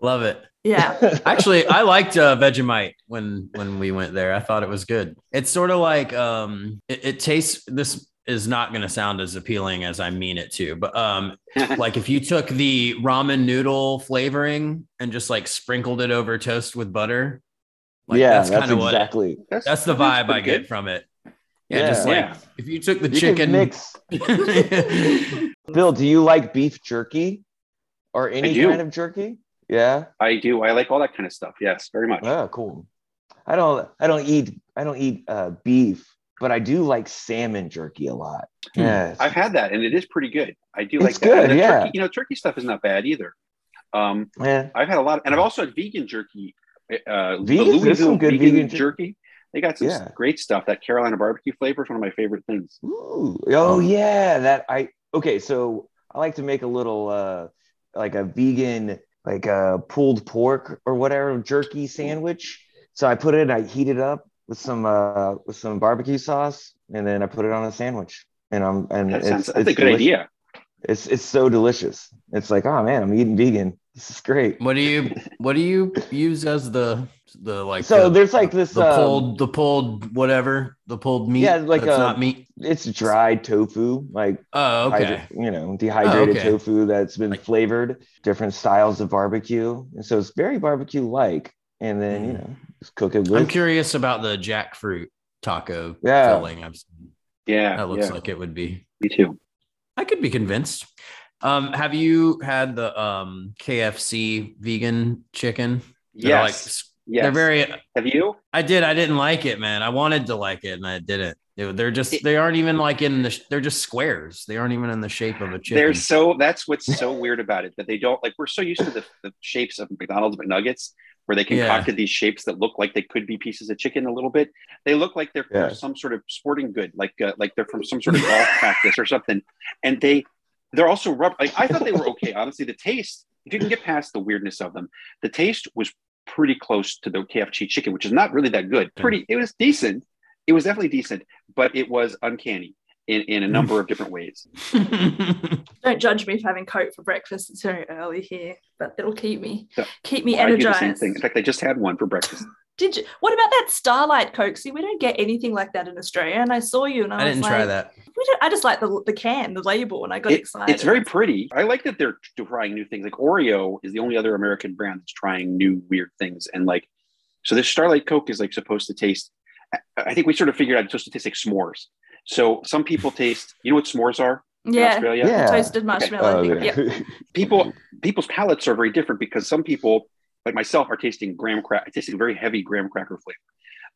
Love it. Yeah. Actually, I liked uh, Vegemite when when we went there. I thought it was good. It's sort of like um, it, it tastes. This is not going to sound as appealing as I mean it to, but um, [laughs] like if you took the ramen noodle flavoring and just like sprinkled it over toast with butter, like yeah, that's that's, kind of what exactly. that's the that's vibe I get good. from it. Yeah, Yeah. just like Yeah. if you took the You chicken mix. [laughs] Bill, do you like beef jerky or any kind of jerky? Yeah. i do i like all that kind of stuff yes very much Oh, cool. I don't I don't eat I don't eat uh, beef, but I do like salmon jerky a lot. Yes. I've had that, and it is pretty good. I do It's like that. good, And yeah. Turkey, you know, turkey stuff is not bad either. Um, Yeah. I've had a lot, and I've also had vegan jerky. Uh, Vegan- there's Louisville some good vegan, vegan jer- jerky. They got some Yeah. great stuff. That Carolina barbecue flavor is one of my favorite things. Ooh, oh yeah, that I okay. So I like to make a little uh like a vegan like a pulled pork or whatever jerky sandwich. So I put it, I heat it up with some uh with some barbecue sauce, and then I put it on a sandwich. And I'm and That it's, sounds- that's it's a good delicious. idea. It's it's so delicious. It's like oh man, I'm eating vegan. This is great. What do you what do you use as the the like So the- there's like this, the um, pulled the pulled whatever the pulled meat yeah, like that's a, not meat It's dried tofu, like oh okay hydra- you know, dehydrated Oh, okay. tofu that's been flavored, different styles of barbecue, and so it's very barbecue like. And then you know, just cook it with. I'm curious about the jackfruit taco Yeah. filling I've seen. Yeah, that looks yeah. like it would be Me too. I could be convinced um have you had the um KFC vegan chicken They're Yes. like s- Yes. they're very Have you? I did. I didn't like it, man. I wanted to like it, and I didn't. They- They're just. They aren't even like in the. They're just squares. They aren't even in the shape of a chicken. They're so that's what's so weird about it that they don't like. We're so used to the, the shapes of McDonald's McNuggets where they Yeah. concocted these shapes that look like they could be pieces of chicken a little bit. They look like they're Yeah. from some sort of sporting good, like uh, like they're from some sort of golf [laughs] practice or something. And they they're also rubber. Like I thought they were [laughs] okay. Honestly, the taste, if you can get past the weirdness of them, the taste was pretty close to the KFC chicken, which is not really that good. Pretty, it was decent. It was definitely decent, but it was uncanny in, in a number of different ways. [laughs] Don't judge me for having Coke for breakfast. It's very early here, but it'll keep me So, keep me I do the same energized. thing. In fact, I just had one for breakfast. [laughs] Did you? What about that Starlight Coke? See, we don't get anything like that in Australia. And I saw you, and I, I was didn't like, try that. We don't, I just like the the can, the label, and I got It- excited. it's very pretty. I like that they're trying new things. Like Oreo is the only other American brand that's trying new weird things. And like, so this Starlight Coke is like supposed to taste. I- I think we sort of figured out it's supposed to taste like s'mores. So some people taste. You know what s'mores are? yeah, Australia? the Yeah. toasted marshmallow. Oh, yeah. Yep. [laughs] people people's palates are very different because some people like myself are tasting graham crack tasting very heavy graham cracker flavor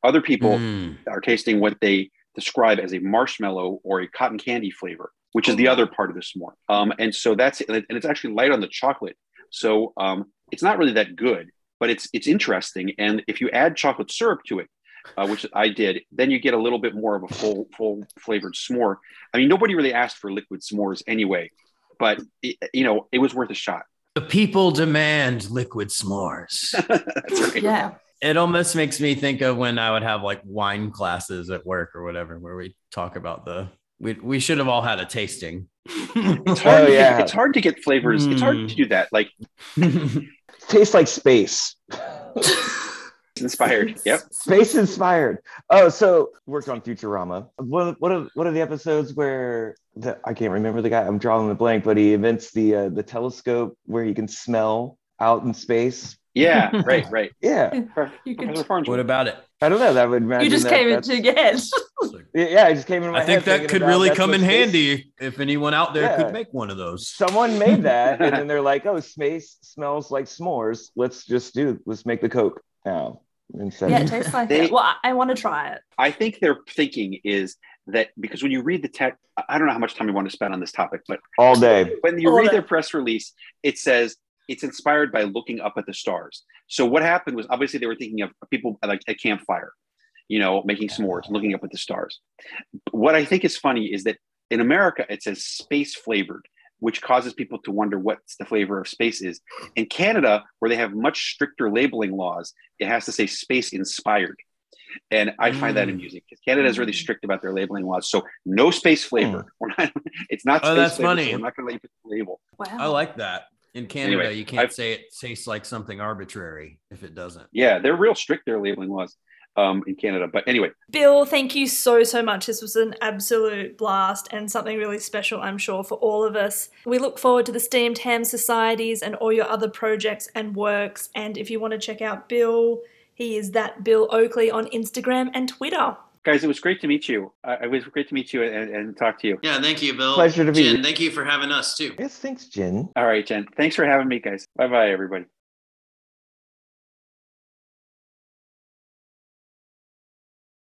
other people Mm. are tasting what they describe as a marshmallow or a cotton candy flavor which is the other part of the s'more um, and so that's and it's actually light on the chocolate so um, it's not really that good but it's it's interesting and if you add chocolate syrup to it uh, which I did, then you get a little bit more of a full full flavored s'more. I mean, nobody really asked for liquid s'mores anyway, but it, you know, it was worth a shot. The people demand liquid s'mores. [laughs] That's right. Yeah. it almost makes me think of when I would have like wine classes at work or whatever, where we talk about the. We, we should have all had a tasting. It's hard. Oh, to yeah. get, it's hard to get flavors. It's hard Mm. to do that. Like [laughs] Tastes like space. [laughs] it's inspired. [laughs] Yep. Space inspired. Oh, so worked on Futurama. What what are what are the episodes where the I can't remember the guy. I'm drawing the blank, but he invents the uh, the telescope where he can smell out in space. Yeah. [laughs] Right. Right. Yeah, You could- what about it? I don't know. That would imagine You just that- came that's- into your head. Yeah, I just came in my I think head that could really come in space- handy if anyone out there Yeah. could make one of those. Someone made that, and then [laughs] they're like, "Oh, space smells like s'mores. Let's just do. Let's make the Coke now." Instead yeah, it tastes like They- it. Well, I, I want to try it. I think their thinking is that because when you read the text, I don't know how much time we want to spend on this topic, but all day. when you All read day. their press release, it says it's inspired by looking up at the stars. So what happened was obviously they were thinking of people like a campfire, you know, making s'mores, looking up at the stars. What I think is funny is that in America it says space flavored, which causes people to wonder what's the flavor of space is. In Canada, where they have much stricter labeling laws, it has to say space inspired. And I find that Mm. amusing because Canada is really strict about their labeling laws. So no space flavor. [laughs] We're not, it's not Oh, space that's flavor, so funny. we're not going to let you put the label. Wow. I like that. In Canada, Anyway, you can't I've- say it tastes like something arbitrary if it doesn't. Yeah, they're real strict their labeling laws um, in Canada. But anyway, Bill, thank you so, so much. This was an absolute blast and something really special, I'm sure, for all of us. We look forward to the Steamed Ham Societies and all your other projects and works. And if you want to check out Bill, he is that Bill Oakley on Instagram and Twitter. guys, it was great to meet you. Uh, it was great to meet you and, and talk to you. Yeah, thank you, Bill. Pleasure to meet Jen, you. thank you for having us too. Yes, thanks, Jen. All right, Jen. Thanks for having me, guys. Bye bye, everybody.